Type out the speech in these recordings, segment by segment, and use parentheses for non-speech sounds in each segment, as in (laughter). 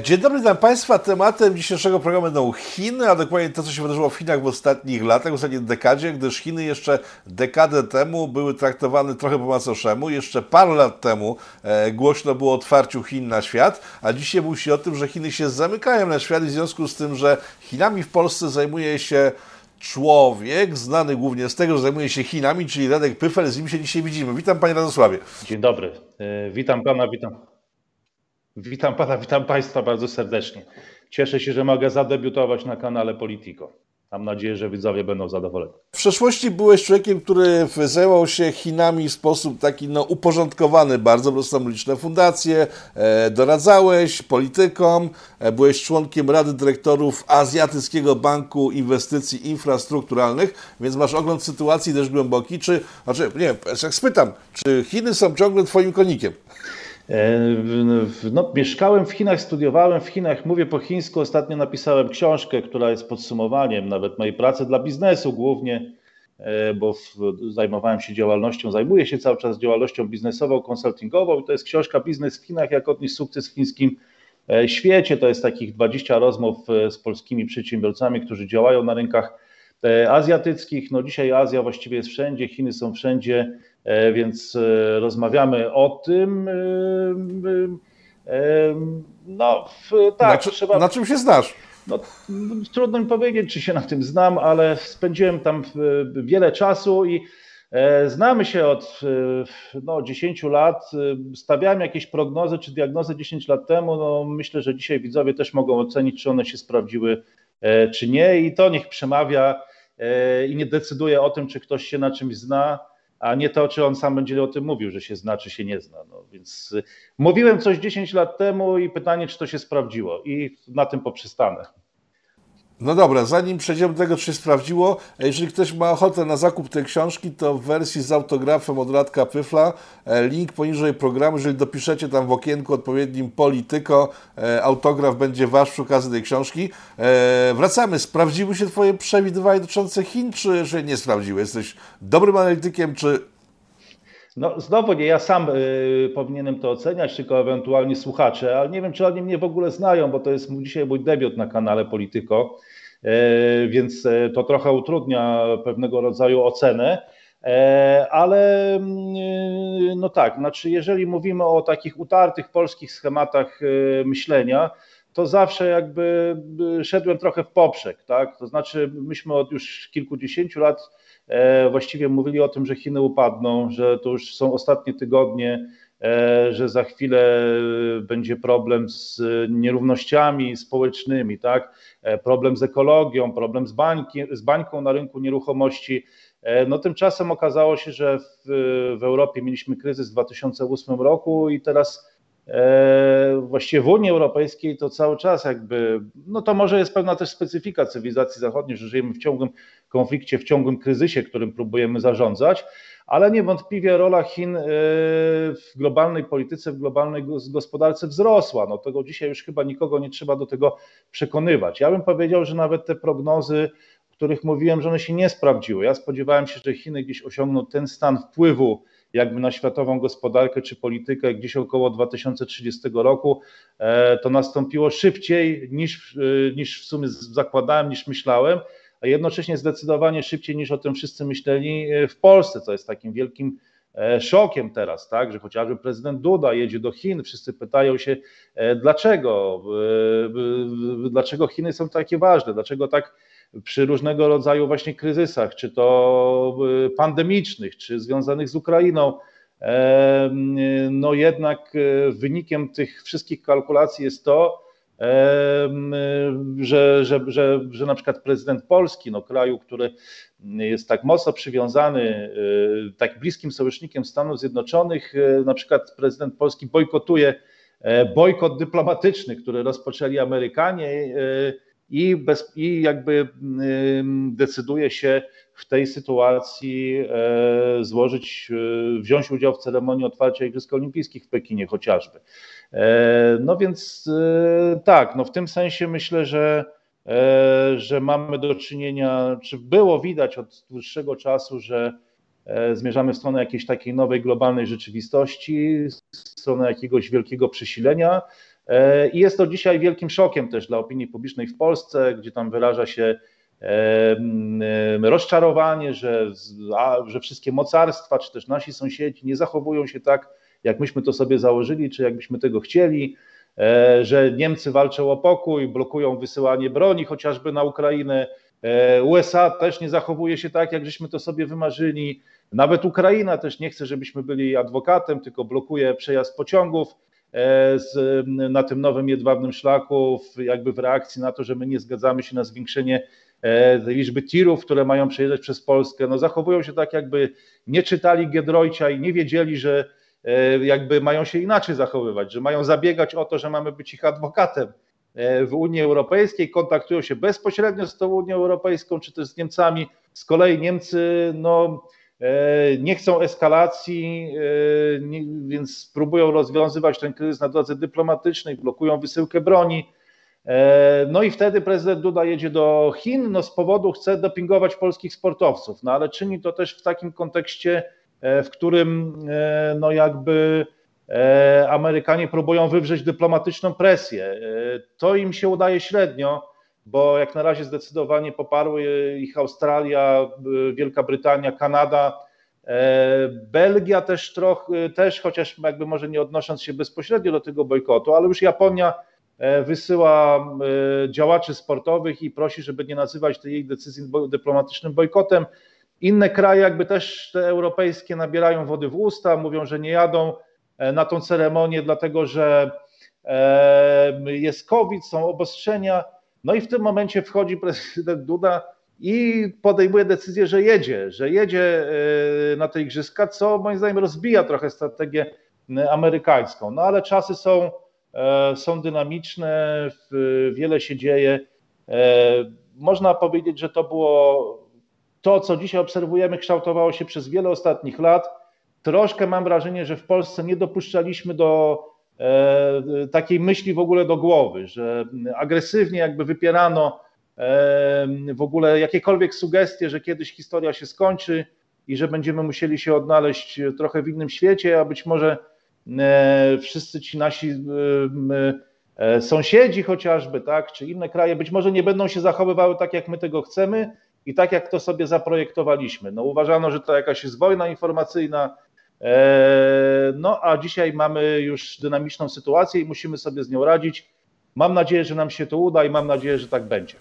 Dzień dobry, witam Państwa. Tematem dzisiejszego programu będą Chiny, a dokładnie to, co się wydarzyło w Chinach w ostatnich latach, w ostatniej dekadzie, gdyż Chiny jeszcze dekadę temu były traktowane trochę po macoszemu. Jeszcze parę lat temu e, głośno było o otwarciu Chin na świat, a dzisiaj mówi się o tym, że Chiny się zamykają na świat w związku z tym, że Chinami w Polsce zajmuje się człowiek, znany głównie z tego, że zajmuje się Chinami, czyli Radek Pyfel, z nim się dzisiaj widzimy. Witam Panie Radosławie. Dzień dobry. E, witam Pana, witam. Witam Pana, witam Państwa bardzo serdecznie. Cieszę się, że mogę zadebiutować na kanale Politico. Mam nadzieję, że widzowie będą zadowoleni. W przeszłości byłeś człowiekiem, który zajmował się Chinami w sposób taki no, uporządkowany bardzo, bo liczne fundacje, e, doradzałeś politykom, e, byłeś członkiem Rady Dyrektorów Azjatyckiego Banku Inwestycji Infrastrukturalnych, więc masz ogląd sytuacji dość głęboki. Czy, znaczy, nie, jak spytam, czy Chiny są ciągle twoim konikiem? E, no, mieszkałem w Chinach, studiowałem w Chinach, mówię po chińsku. Ostatnio napisałem książkę, która jest podsumowaniem nawet mojej pracy dla biznesu głównie, e, bo zajmowałem się działalnością, zajmuję się cały czas działalnością biznesową, konsultingową to jest książka Biznes w Chinach, jak odnieść sukces w chińskim e, świecie. To jest takich 20 rozmów z polskimi przedsiębiorcami, którzy działają na rynkach azjatyckich. No dzisiaj Azja właściwie jest wszędzie, Chiny są wszędzie więc e, rozmawiamy o tym. E, no, tak, na, trzeba. Na czym się znasz? No, trudno mi powiedzieć, czy się na tym znam, ale spędziłem tam wiele czasu i znamy się od no, 10 lat. Stawiałem jakieś prognozy czy diagnozy 10 lat temu. No, myślę, że dzisiaj widzowie też mogą ocenić, czy one się sprawdziły, czy nie, i to niech przemawia i nie decyduje o tym, czy ktoś się na czymś zna a nie to, czy on sam będzie o tym mówił, że się zna, czy się nie zna. No, więc y, mówiłem coś 10 lat temu i pytanie, czy to się sprawdziło i na tym poprzestanę. No dobra, zanim przejdziemy do tego, czy się sprawdziło, jeżeli ktoś ma ochotę na zakup tej książki, to w wersji z autografem od Radka Pyfla, e, link poniżej programu, jeżeli dopiszecie tam w okienku odpowiednim Polityko, e, autograf będzie wasz przy okazji tej książki. E, wracamy, sprawdziły się Twoje przewidywania dotyczące Chin, czy że nie sprawdziły? Jesteś dobrym analitykiem, czy no znowu nie ja sam y, powinienem to oceniać, tylko ewentualnie słuchacze, ale nie wiem, czy oni mnie w ogóle znają, bo to jest dzisiaj mój debiut na kanale Polityko. E, więc e, to trochę utrudnia pewnego rodzaju ocenę. E, ale mm, no tak, znaczy jeżeli mówimy o takich utartych polskich schematach myślenia, to zawsze jakby szedłem trochę w poprzek, tak? To znaczy myśmy od już kilkudziesięciu lat właściwie mówili o tym, że Chiny upadną, że to już są ostatnie tygodnie że za chwilę będzie problem z nierównościami społecznymi, tak? E, problem z ekologią, problem z, bańki, z bańką na rynku nieruchomości. E, no tymczasem okazało się, że w, w Europie mieliśmy kryzys w 2008 roku i teraz właściwie w Unii Europejskiej to cały czas jakby, no to może jest pewna też specyfika cywilizacji zachodniej, że żyjemy w ciągłym konflikcie, w ciągłym kryzysie, którym próbujemy zarządzać, ale niewątpliwie rola Chin e, w globalnej polityce, w globalnej gospodarce wzrosła. No tego dzisiaj już chyba nikogo nie trzeba do tego przekonywać. Ja bym powiedział, że nawet te prognozy, o których mówiłem, że one się nie sprawdziły. Ja spodziewałem się, że Chiny gdzieś osiągną ten stan wpływu jakby na światową gospodarkę czy politykę gdzieś około 2030 roku, e, to nastąpiło szybciej niż, e, niż w sumie zakładałem, niż myślałem a jednocześnie zdecydowanie szybciej niż o tym wszyscy myśleli e, w Polsce, co jest takim wielkim szokiem teraz, tak, że chociażby prezydent Duda jedzie do Chin, wszyscy pytają się dlaczego, dlaczego Chiny są takie ważne, dlaczego tak przy różnego rodzaju właśnie kryzysach, czy to pandemicznych, czy związanych z Ukrainą, no jednak wynikiem tych wszystkich kalkulacji jest to, że, że, że, że na przykład prezydent Polski, no kraju, który jest tak mocno przywiązany, y, tak bliskim sojusznikiem Stanów Zjednoczonych, y, na przykład prezydent Polski bojkotuje e, bojkot dyplomatyczny, który rozpoczęli Amerykanie y, i, bez, i jakby decyduje się w tej sytuacji e, złożyć, wziąć udział w ceremonii otwarcia Igrzysk Olimpijskich w Pekinie chociażby. E, no więc e, tak, no w tym sensie myślę, że, e, że mamy do czynienia, czy było widać od dłuższego czasu, że zmierzamy w stronę jakiejś takiej nowej globalnej rzeczywistości, w stronę jakiegoś wielkiego przesilenia. I jest to dzisiaj wielkim szokiem też dla opinii publicznej w Polsce, gdzie tam wyraża się rozczarowanie, że, że wszystkie mocarstwa, czy też nasi sąsiedzi nie zachowują się tak, jak myśmy to sobie założyli, czy jakbyśmy tego chcieli, e, że Niemcy walczą o pokój, blokują wysyłanie broni chociażby na Ukrainę, e, USA też nie zachowuje się tak, jak żeśmy to sobie wymarzyli. Nawet Ukraina też nie chce, żebyśmy byli adwokatem, tylko blokuje przejazd pociągów e, z, na tym nowym jedwabnym szlaku, jakby w reakcji na to, że my nie zgadzamy się na zwiększenie liczby tirów, które mają przejeżdżać przez Polskę. No, zachowują się tak, jakby nie czytali Giedroycia i nie wiedzieli, że E, jakby mają się inaczej zachowywać, że mają zabiegać o to, że mamy być ich adwokatem e, w Unii Europejskiej, kontaktują się bezpośrednio z tą Unią Europejską czy też z Niemcami. Z kolei Niemcy no, e, nie chcą eskalacji, więc próbują rozwiązywać ten kryzys na drodze dyplomatycznej, blokują wysyłkę broni. No i wtedy prezydent Duda jedzie do Chin, no z powodu chce dopingować polskich sportowców, no ale czyni to też w takim kontekście E, w którym e, no jakby e, Amerykanie próbują wywrzeć dyplomatyczną presję. To im się udaje średnio, bo jak na razie zdecydowanie poparły ich Australia, Wielka Brytania, Kanada. Belgia też trochę, też chociaż jakby może nie odnosząc się bezpośrednio do tego bojkotu, ale już Japonia wysyła działaczy sportowych i prosi, żeby nie nazywać tej jej decyzji dyplomatycznym bojkotem. Inne kraje, jakby też te europejskie, nabierają wody w usta, mówią, że nie jadą e, na tą ceremonię, dlatego że e, jest COVID, są obostrzenia. No i w tym momencie wchodzi prezydent Duda i podejmuje decyzję, że jedzie, że jedzie e, na te igrzyska, co moim zdaniem rozbija trochę strategię amerykańską. No ale czasy są, są dynamiczne, wiele się dzieje. Można powiedzieć, że to było to, co dzisiaj obserwujemy, kształtowało się przez wiele ostatnich lat. Troszkę mam wrażenie, że w Polsce nie dopuszczaliśmy do e, takiej myśli w ogóle do głowy, że agresywnie jakby wypierano e, w ogóle jakiekolwiek sugestie, że kiedyś historia się skończy i że będziemy musieli się odnaleźć trochę w innym świecie, a być może e, wszyscy ci nasi e, e, sąsiedzi chociażby, tak, czy inne kraje być może nie będą się zachowywały tak, jak my tego chcemy, i tak jak to sobie zaprojektowaliśmy. No uważano, że to jakaś jest wojna informacyjna, e, no a dzisiaj mamy już dynamiczną sytuację i musimy sobie z nią radzić. Mam nadzieję, że nam się to uda i mam nadzieję, że tak będzie.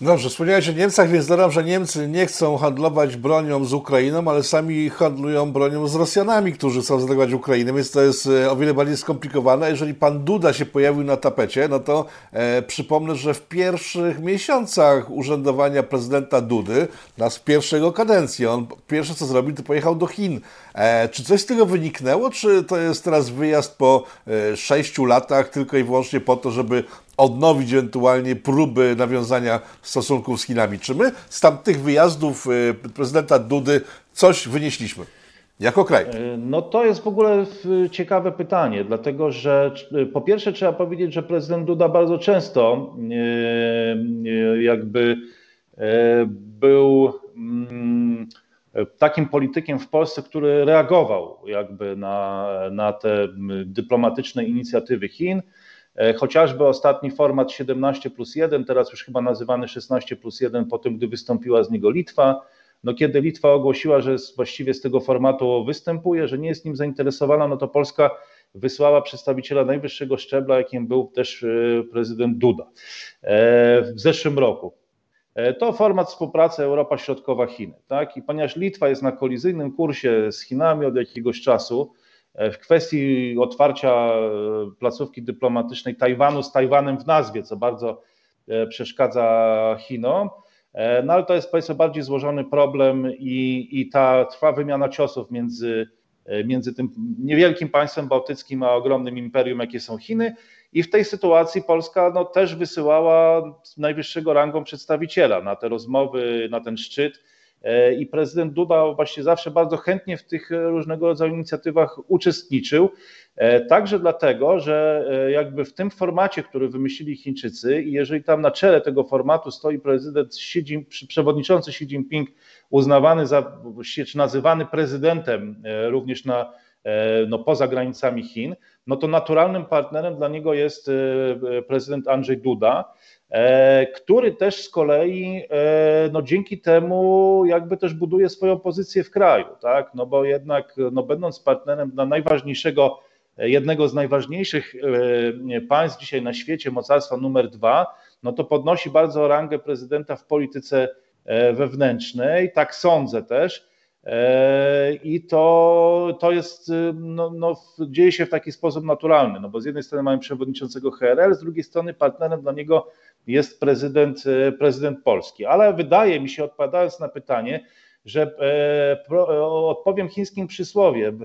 Dobrze, wspomniałeś o Niemcach, więc dodam, że Niemcy nie chcą handlować bronią z Ukrainą, ale sami handlują bronią z Rosjanami, którzy chcą zaatakować Ukrainę, więc to jest e, o wiele bardziej skomplikowane. Jeżeli pan Duda się pojawił na tapecie, no to e, przypomnę, że w pierwszych miesiącach urzędowania prezydenta Dudy, na pierwszego kadencji, on pierwsze co zrobił, to pojechał do Chin. E, czy coś z tego wyniknęło, czy to jest teraz wyjazd po e, sześciu latach tylko i wyłącznie po to, żeby odnowić ewentualnie próby nawiązania stosunków z Chinami. Czy my z tamtych wyjazdów y, prezydenta Dudy coś wynieśliśmy? Jako kraj. E, no to jest w ogóle ciekawe pytanie, dlatego że po pierwsze trzeba powiedzieć, że prezydent Duda bardzo często e, e, jakby był mm, takim politykiem w Polsce, który reagował jakby na, na te dyplomatyczne inicjatywy Chin. E, chociażby ostatni format 17 plus 1, teraz już chyba nazywany 16 plus 1, po tym, gdy wystąpiła z niego Litwa. No kiedy Litwa ogłosiła, że właściwie z tego formatu występuje, że nie jest nim zainteresowana, no to Polska wysłała przedstawiciela najwyższego szczebla, jakim był też e, prezydent Duda e, w zeszłym roku. To format współpracy Europa Środkowa-Chiny. Tak? I ponieważ Litwa jest na kolizyjnym kursie z Chinami od jakiegoś czasu, w kwestii otwarcia e, placówki dyplomatycznej Tajwanu z Tajwanem w nazwie, co bardzo e, przeszkadza Chinom. No ale to jest powiedzmy bardziej złożony problem i, i ta trwa wymiana ciosów między, między tym niewielkim państwem bałtyckim a ogromnym imperium, jakie są Chiny. I w tej sytuacji Polska no, też wysyłała najwyższego rangą przedstawiciela na te rozmowy, na ten szczyt E, i prezydent Duda właśnie zawsze bardzo chętnie w tych różnego rodzaju inicjatywach uczestniczył. E, także dlatego, że e, jakby w tym formacie, który wymyślili Chińczycy, i jeżeli tam na czele tego formatu stoi prezydent Xi Jinping, przewodniczący Xi Jinping, uznawany za, czy nazywany prezydentem również na no, poza granicami Chin, no to naturalnym partnerem dla niego jest prezydent Andrzej Duda, który też z kolei no, dzięki temu jakby też buduje swoją pozycję w kraju, tak? No bo jednak no, będąc partnerem dla najważniejszego jednego z najważniejszych e, państw dzisiaj na świecie, mocarstwa numer dwa, no to podnosi bardzo rangę prezydenta w polityce e, wewnętrznej. Tak sądzę też. E, I to, to jest, no, no, dzieje się w taki sposób naturalny, no bo z jednej strony mamy przewodniczącego HRL, z drugiej strony partnerem dla niego jest prezydent, prezydent Polski. Ale wydaje mi się, odpowiadając na pytanie, że e, odpowiem chińskim przysłowie. (laughs)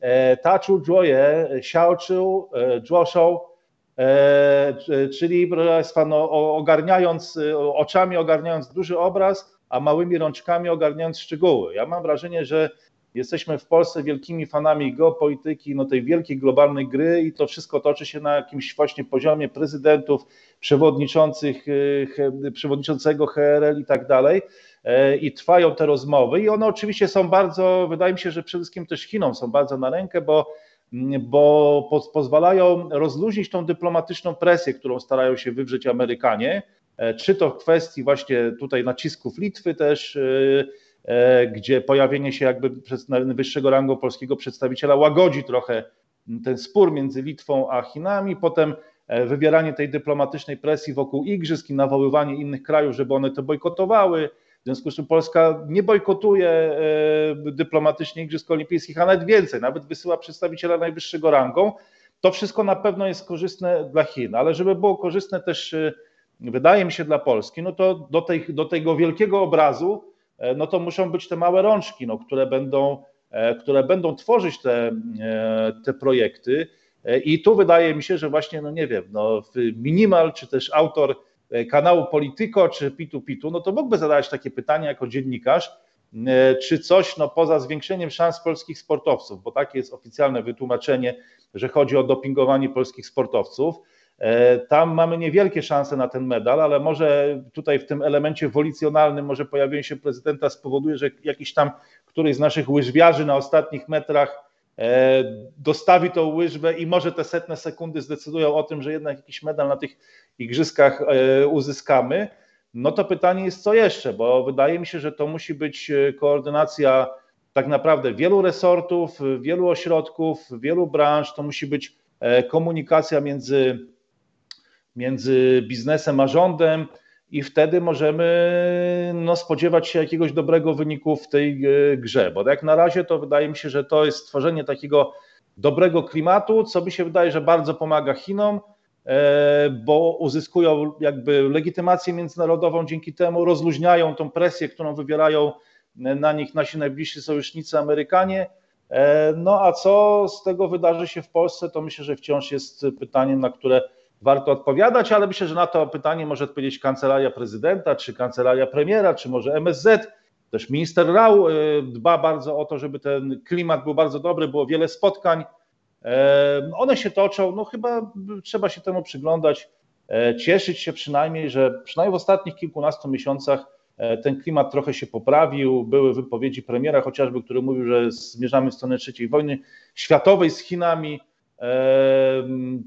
E, Tachu Joye, Xiaochu, Zhuoshou, e, czyli proszę Państwa, no, ogarniając, oczami ogarniając duży obraz, a małymi rączkami ogarniając szczegóły. Ja mam wrażenie, że jesteśmy w Polsce wielkimi fanami geopolityki, no tej wielkiej globalnej gry i to wszystko toczy się na jakimś właśnie poziomie prezydentów, przewodniczących, przewodniczącego HRL i tak dalej. E, i trwają te rozmowy i one oczywiście są bardzo, wydaje mi się, że przede wszystkim też Chinom są bardzo na rękę, bo, bo po, pozwalają rozluźnić tą dyplomatyczną presję, którą starają się wywrzeć Amerykanie, e, czy to w kwestii właśnie tutaj nacisków Litwy też, e, gdzie pojawienie się jakby najwyższego rangu polskiego przedstawiciela łagodzi trochę ten spór między Litwą a Chinami, potem wywieranie tej dyplomatycznej presji wokół igrzysk i nawoływanie innych krajów, żeby one to bojkotowały, w związku z czym Polska nie bojkotuje e, dyplomatycznie Igrzysk Olimpijskich, a nawet więcej, nawet wysyła przedstawiciela najwyższego rangą. To wszystko na pewno jest korzystne dla Chin, ale żeby było korzystne też, e, wydaje mi się, dla Polski, no to do, tej, do tego wielkiego obrazu, e, no to muszą być te małe rączki, no, które, będą, które będą tworzyć te, te projekty. I tu wydaje mi się, że właśnie, no nie wiem, no, minimal czy też autor E, kanału Polityko czy Pitu Pitu, no to mógłby zadać takie pytanie jako dziennikarz, e, czy coś no, poza zwiększeniem szans polskich sportowców, bo takie jest oficjalne wytłumaczenie, że chodzi o dopingowanie polskich sportowców. E, tam mamy niewielkie szanse na ten medal, ale może tutaj w tym elemencie wolicjonalnym, może pojawienie się prezydenta spowoduje, że jakiś tam któryś z naszych łyżwiarzy na ostatnich metrach E, dostawi tą łyżwę i może te setne sekundy zdecydują o tym, że jednak jakiś medal na tych igrzyskach e, uzyskamy, no to pytanie jest co jeszcze, bo wydaje mi się, że to musi być koordynacja tak naprawdę wielu resortów, wielu ośrodków, wielu branż, to musi być komunikacja między, między biznesem a rządem, i wtedy możemy no, spodziewać się jakiegoś dobrego wyniku w tej e, grze, bo jak na razie to wydaje mi się, że to jest stworzenie takiego dobrego klimatu, co mi się wydaje, że bardzo pomaga Chinom, e, bo uzyskują jakby legitymację międzynarodową dzięki temu, rozluźniają tą presję, którą wywierają na nich nasi najbliżsi sojusznicy Amerykanie. E, no a co z tego wydarzy się w Polsce, to myślę, że wciąż jest pytaniem, na które warto odpowiadać, ale myślę, że na to pytanie może odpowiedzieć kancelaria prezydenta, czy kancelaria premiera, czy może MSZ. Też minister Rał y, dba bardzo o to, żeby ten klimat był bardzo dobry, było wiele spotkań. E, one się toczą, no chyba trzeba się temu przyglądać, e, cieszyć się przynajmniej, że przynajmniej w ostatnich kilkunastu miesiącach e, ten klimat trochę się poprawił. Były wypowiedzi premiera chociażby, który mówił, że zmierzamy w stronę trzeciej wojny światowej z Chinami.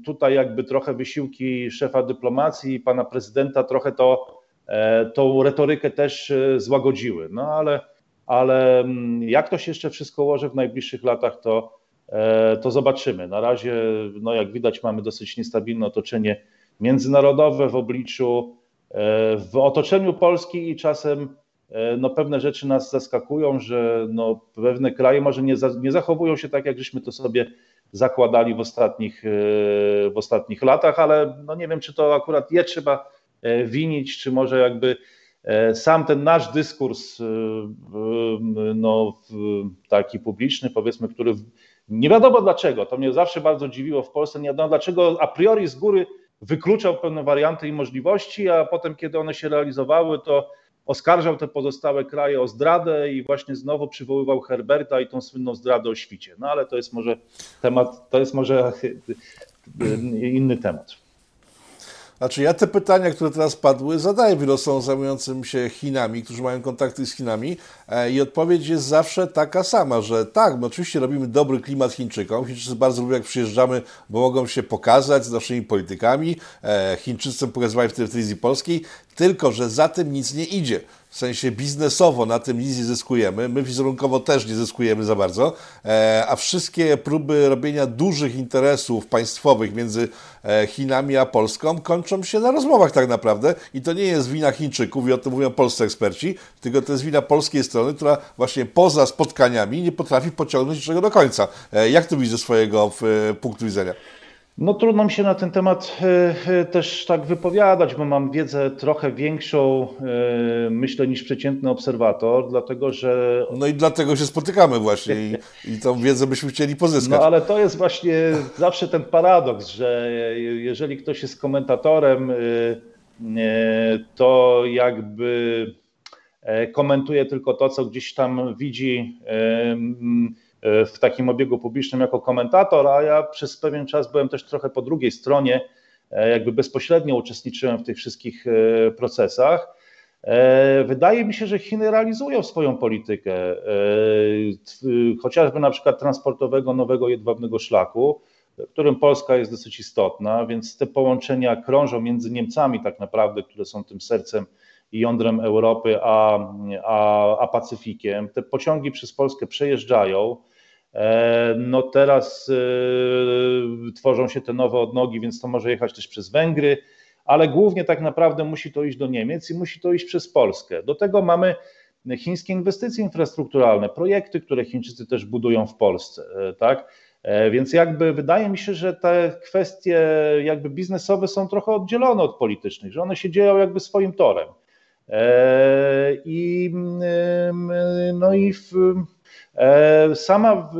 Tutaj jakby trochę wysiłki szefa dyplomacji i pana prezydenta trochę to, e, tą retorykę też e, złagodziły. No ale, ale mm, jak to się jeszcze wszystko ułoży w najbliższych latach, to, e, to zobaczymy. Na razie, no jak widać, mamy dosyć niestabilne otoczenie międzynarodowe w obliczu, w otoczeniu Polski i czasem no, pewne rzeczy nas zaskakują, że no, pewne kraje może nie, za, nie zachowują się tak, jak żeśmy to sobie zakładali w ostatnich, e, w ostatnich latach, ale no nie wiem, czy to akurat je trzeba e, winić, czy może jakby e, sam ten nasz dyskurs no, taki publiczny, powiedzmy, który nie wiadomo dlaczego, to mnie zawsze bardzo dziwiło w Polsce, nie wiadomo dlaczego a priori z góry wykluczał pewne warianty i możliwości, a potem kiedy one się realizowały, to oskarżał te pozostałe kraje o zdradę i właśnie znowu przywoływał Herberta i tą słynną zdradę o świcie. No ale to jest może temat, to jest może inny temat. Znaczy ja te pytania, które teraz padły, zadaję wielu zajmującym się Chinami, którzy mają kontakty z Chinami e, i odpowiedź jest zawsze taka sama, że tak, my oczywiście robimy dobry klimat Chińczykom. Chińczycy bardzo lubią jak przyjeżdżamy, bo mogą się pokazać z naszymi politykami. E, Chińczycy pokazywali w telewizji polskiej, tylko że za tym nic nie idzie w sensie biznesowo na tym nic nie zyskujemy, my wizerunkowo też nie zyskujemy za bardzo, e, a wszystkie próby robienia dużych interesów państwowych między e, Chinami a Polską kończą się na rozmowach tak naprawdę i to nie jest wina Chińczyków i o tym mówią polscy eksperci, tylko to jest wina polskiej strony, która właśnie poza spotkaniami nie potrafi pociągnąć niczego do końca. E, jak to widzisz ze swojego punktu widzenia? No trudno mi się na ten temat e, e, też tak wypowiadać, bo mam wiedzę trochę większą, e, myślę, niż przeciętny obserwator, dlatego że... No i dlatego się spotykamy właśnie i, i tą wiedzę byśmy chcieli pozyskać. No ale to jest właśnie zawsze ten paradoks, że jeżeli ktoś jest komentatorem, to jakby komentuje tylko to, co gdzieś tam widzi w takim obiegu publicznym jako komentator, a ja przez pewien czas byłem też trochę po drugiej stronie, e, jakby bezpośrednio uczestniczyłem w tych wszystkich e, procesach. Wydaje mi się, że Chiny realizują swoją politykę, chociażby na przykład transportowego nowego jedwabnego szlaku, którym Polska jest dosyć istotna, więc te połączenia krążą między Niemcami tak naprawdę, które są tym sercem i jądrem Europy, a, a, a Pacyfikiem. Te pociągi przez Polskę przejeżdżają. E, no teraz e, tworzą się te nowe odnogi, więc to może jechać też przez Węgry, ale głównie tak naprawdę musi to iść do Niemiec i musi to iść przez Polskę. Do tego mamy chińskie inwestycje infrastrukturalne, projekty, które Chińczycy też budują w Polsce, e, tak? Więc jakby wydaje mi się, że te kwestie jakby biznesowe są trochę oddzielone od politycznych, że one się dzieją jakby swoim torem. I no i w, E, sama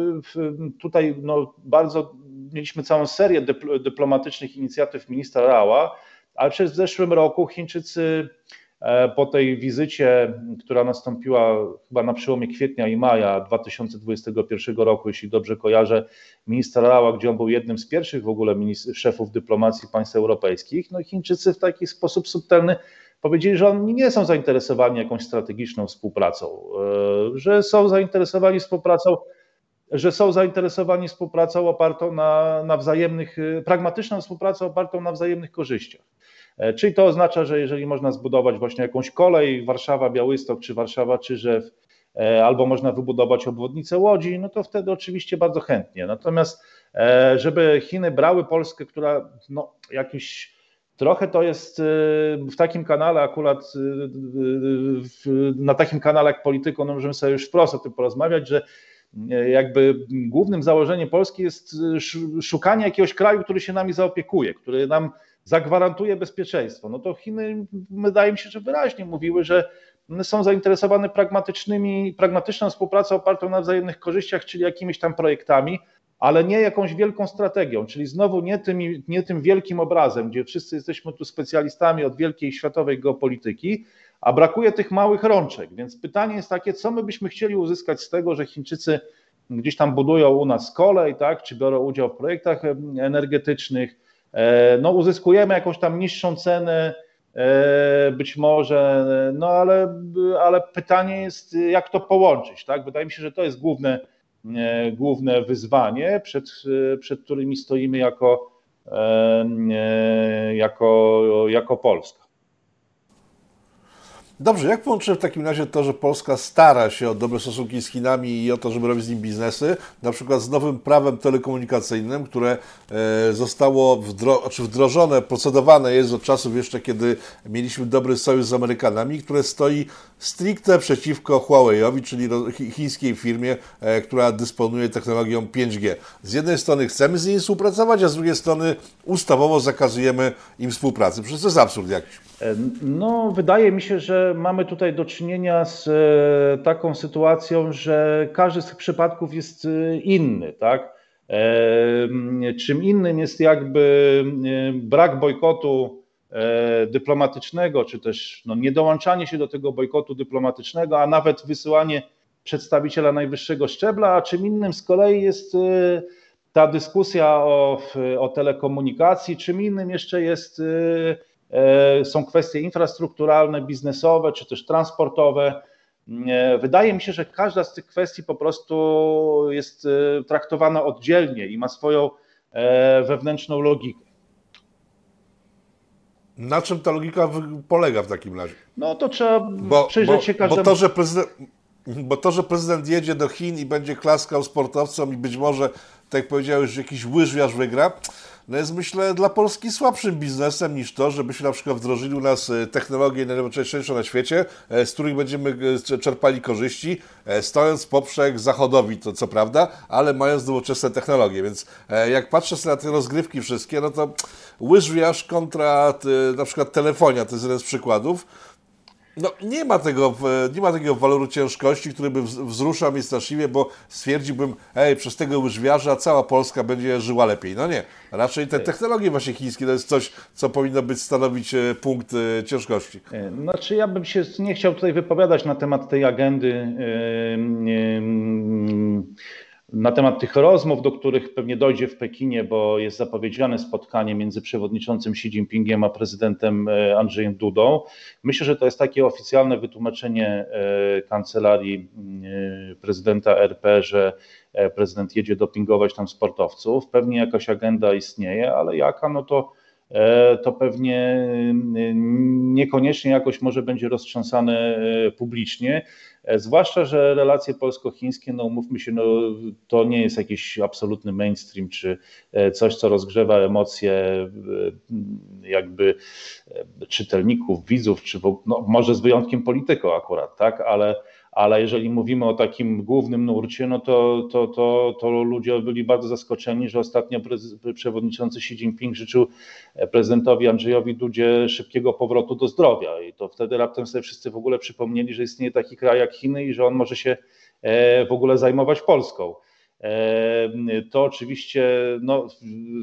tutaj no, bardzo mieliśmy całą serię dyplomatycznych inicjatyw ministra Rała, ale przez w zeszłym roku Chińczycy e, po tej wizycie, która nastąpiła chyba na przełomie kwietnia i maja 2021 roku, jeśli dobrze kojarzę, ministra Rała, gdzie on był jednym z pierwszych w ogóle szefów dyplomacji państw europejskich, no Chińczycy w taki sposób subtelny powiedzieli, że oni nie są zainteresowani jakąś strategiczną współpracą, e, że są zainteresowani współpracą, że są zainteresowani współpracą opartą na, na wzajemnych, e, pragmatyczną współpracą opartą na wzajemnych korzyściach. E, czyli to oznacza, że jeżeli można zbudować właśnie jakąś kolej Warszawa-Białystok czy Warszawa-Czyżew, albo można wybudować obwodnicę Łodzi, no to wtedy oczywiście bardzo chętnie. Natomiast żeby Chiny brały Polskę, która no, jakiś Trochę to jest y, w takim kanale, akurat y, y, na takim kanale jak Polityko, no możemy sobie już wprost o tym porozmawiać, że jakby głównym założeniem Polski jest szukanie jakiegoś kraju, który się nami zaopiekuje, który nam zagwarantuje bezpieczeństwo. No to Chiny, wydaje mi się, że wyraźnie mówiły, że są zainteresowane pragmatycznymi, pragmatyczną współpracą opartą na wzajemnych korzyściach, czyli jakimiś tam projektami, ale nie jakąś wielką strategią, czyli znowu nie tym, nie tym wielkim obrazem, gdzie wszyscy jesteśmy tu specjalistami od wielkiej światowej geopolityki, a brakuje tych małych rączek. Więc pytanie jest takie, co my byśmy chcieli uzyskać z tego, że Chińczycy gdzieś tam budują u nas kolej, tak, czy biorą udział w projektach energetycznych. E, no, uzyskujemy jakąś tam niższą cenę, e, być może, no ale, ale pytanie jest, jak to połączyć. Tak? Wydaje mi się, że to jest główne główne wyzwanie, przed, e, przed którymi stoimy jako, e, jako, jako Polska. Dobrze, jak połączymy w takim razie to, że Polska stara się o dobre stosunki z Chinami i o to, żeby robić z nim biznesy, na przykład z nowym prawem telekomunikacyjnym, które e, zostało wdro znaczy wdrożone, procedowane jest od czasów jeszcze, kiedy mieliśmy dobry sojusz z Amerykanami, które stoi stricte przeciwko Huawei'owi, czyli chińskiej firmie, e, która dysponuje technologią 5G. Z jednej strony chcemy z nimi współpracować, a z drugiej strony ustawowo zakazujemy im współpracy. Przecież to jest absurd jakiś. E, no, wydaje mi się, że mamy tutaj do czynienia z e, taką sytuacją, że każdy z tych przypadków jest inny, tak? Czym innym jest jakby brak bojkotu dyplomatycznego, czy też no, niedołączanie się do tego bojkotu dyplomatycznego, a nawet wysyłanie przedstawiciela najwyższego szczebla, a czym innym z kolei jest ta dyskusja o, o telekomunikacji, czym innym jeszcze jest są kwestie infrastrukturalne, biznesowe czy też transportowe. Wydaje mi się, że każda z tych kwestii po prostu jest traktowana oddzielnie i ma swoją wewnętrzną logikę. Na czym ta logika polega w takim razie? No to trzeba bo, przyjrzeć bo, się każdemu. Bo to, że prezydent, bo to, że prezydent jedzie do Chin i będzie klaskał sportowcom i być może, tak jak powiedziałeś, jakiś łyżwiarz wygra, no jest myślę dla Polski słabszym biznesem niż to, żebyśmy na przykład wdrożyli u nas e, technologie najnowocześniejsze na świecie, e, z których będziemy e, czerpali korzyści, stojąc poprzek zachodowi, to co prawda, ale mając nowoczesne technologie, więc jak patrzę sobie na te rozgrywki wszystkie, no to łyżwiarz kontra na przykład telefonia, to jest jeden z przykładów, no, nie ma, tego, nie ma takiego waloru ciężkości, który by wzruszał mnie straszliwie, bo stwierdziłbym, ej, przez tego łyżwiarza cała Polska będzie żyła lepiej. No nie. Raczej te technologie właśnie chińskie to jest coś, co powinno być stanowić e, punkt e, ciężkości. E, znaczy ja bym się nie chciał tutaj wypowiadać na temat tej agendy. Yy, yy, na temat tych rozmów, do których pewnie dojdzie w Pekinie, bo jest zapowiedziane spotkanie między przewodniczącym Xi Jinpingiem a prezydentem e, Andrzejem Dudą. Myślę, że to jest takie oficjalne wytłumaczenie e, kancelarii e, prezydenta RP, że prezydent jedzie dopingować tam sportowców. Pewnie jakaś agenda istnieje, ale jaka, no to to pewnie niekoniecznie jakoś może będzie roztrząsane publicznie. E, zwłaszcza, że relacje polsko-chińskie, no umówmy się, no, to nie jest jakiś absolutny mainstream, czy e, coś, co rozgrzewa emocje e, jakby czytelników, widzów, czy w, no, może z wyjątkiem polityką akurat, tak, ale ale jeżeli mówimy o takim głównym nurcie, no to, to, to, to ludzie byli bardzo zaskoczeni, że ostatnio przewodniczący Xi Jinping życzył prezydentowi Andrzejowi Dudzie szybkiego powrotu do zdrowia i to wtedy raptem sobie wszyscy w ogóle przypomnieli, że istnieje taki kraj jak Chiny i że on może się e, w ogóle zajmować Polską. E, to oczywiście no,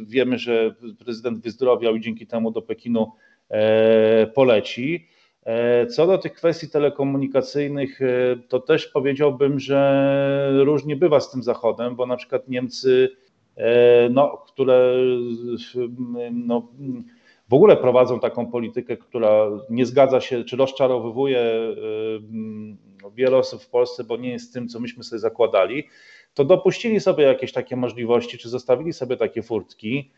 wiemy, że prezydent wyzdrowiał i dzięki temu do Pekinu e, poleci. E, co do tych kwestii telekomunikacyjnych, e, to też powiedziałbym, że różnie bywa z tym Zachodem, bo na przykład Niemcy, e, no, które no, w ogóle prowadzą taką politykę, która nie zgadza się, czy rozczarowywuje wiele osób w Polsce, bo nie jest tym, co myśmy sobie zakładali, to dopuścili sobie jakieś takie możliwości, czy zostawili sobie takie furtki,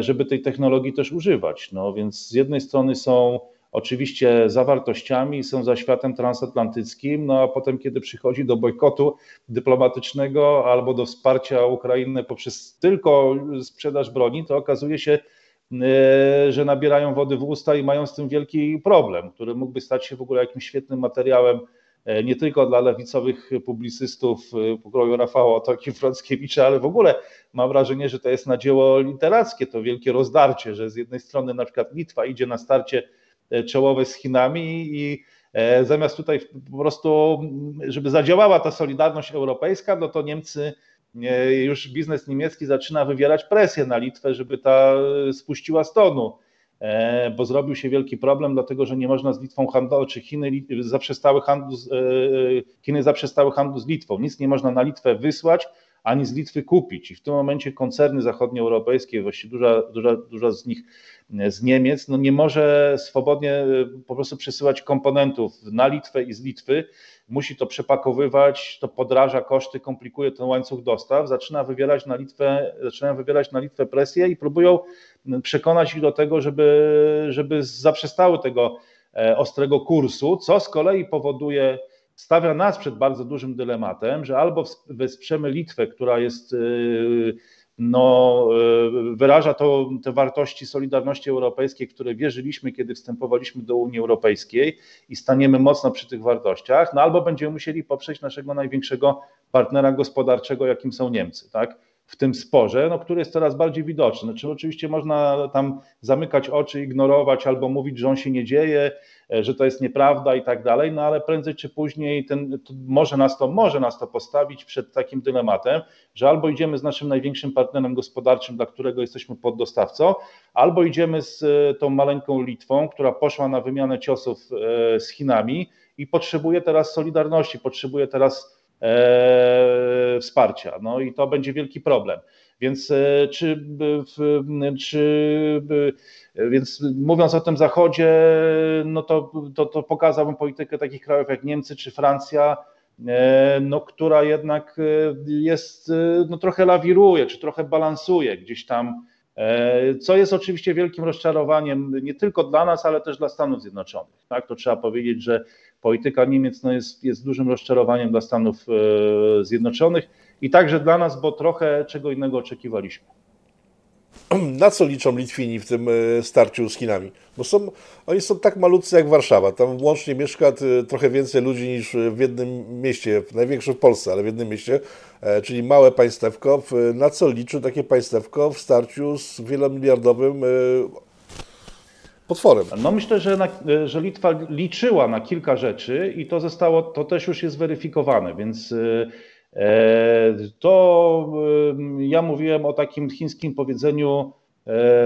żeby tej technologii też używać. No więc z jednej strony są oczywiście za wartościami, są za światem transatlantyckim, no a potem, kiedy przychodzi do bojkotu dyplomatycznego albo do wsparcia Ukrainy poprzez tylko sprzedaż broni, to okazuje się, e, że nabierają wody w usta i mają z tym wielki problem, który mógłby stać się w ogóle jakimś świetnym materiałem e, nie tylko dla lewicowych publicystów e, pokroju Rafała Otoki Frąckiewicza, ale w ogóle mam wrażenie, że to jest na dzieło literackie, to wielkie rozdarcie, że z jednej strony na przykład Litwa idzie na starcie czołowe z Chinami i e, zamiast tutaj po prostu, żeby zadziałała ta solidarność europejska, no to Niemcy e, już biznes niemiecki zaczyna wywierać presję na Litwę, żeby ta spuściła stonu, bo zrobił się wielki problem, dlatego że nie można z Litwą handlować, czy Chiny zaprzestały handlu, z, Chiny zaprzestały handlu z Litwą, nic nie można na Litwę wysłać, ani z Litwy kupić. I w tym momencie koncerny zachodnioeuropejskie, właściwie duża, duża, duża z nich z Niemiec, no nie może swobodnie e, po prostu przesyłać komponentów na Litwę i z Litwy. Musi to przepakowywać, to podraża koszty, komplikuje ten łańcuch dostaw, zaczyna wywierać na Litwę, zaczynają wywierać na Litwę presję i próbują przekonać ich do tego, żeby, żeby zaprzestały tego e, ostrego kursu, co z kolei powoduje, stawia nas przed bardzo dużym dylematem, że albo wesprzemy Litwę, która jest e, no, e, wyraża to te wartości Solidarności Europejskiej, które wierzyliśmy, kiedy wstępowaliśmy do Unii Europejskiej i staniemy mocno przy tych wartościach, no albo będziemy musieli poprzeć naszego największego partnera gospodarczego, jakim są Niemcy, tak? w tym sporze, no, który jest coraz bardziej widoczny. Znaczy, oczywiście można tam zamykać oczy, ignorować albo mówić, że on się nie dzieje, że to jest nieprawda i tak dalej, no ale prędzej czy później ten, może, nas to, może nas to postawić przed takim dylematem, że albo idziemy z naszym największym partnerem gospodarczym, dla którego jesteśmy poddostawcą, albo idziemy z e, tą maleńką Litwą, która poszła na wymianę ciosów e, z Chinami i potrzebuje teraz solidarności, potrzebuje teraz E, wsparcia. No i to będzie wielki problem. Więc czy, czy więc mówiąc o tym Zachodzie, no to, to, to pokazałbym politykę takich krajów jak Niemcy czy Francja, no, która jednak jest, no, trochę lawiruje, czy trochę balansuje gdzieś tam E, co jest oczywiście wielkim rozczarowaniem nie tylko dla nas, ale też dla Stanów Zjednoczonych. Tak? To trzeba powiedzieć, że polityka Niemiec no jest, jest dużym rozczarowaniem dla Stanów e, Zjednoczonych i także dla nas, bo trochę czego innego oczekiwaliśmy. Na co liczą Litwini w tym e, starciu z Chinami? Bo są, oni są tak malutcy jak Warszawa. Tam łącznie mieszka e, trochę więcej ludzi niż w jednym mieście, największym w Polsce, ale w jednym mieście, czyli małe państewko. Na co liczy takie państewko w starciu z wielomiliardowym potworem? No myślę, że, na, że Litwa liczyła na kilka rzeczy i to zostało, to też już jest weryfikowane, więc E, to ja mówiłem o takim chińskim powiedzeniu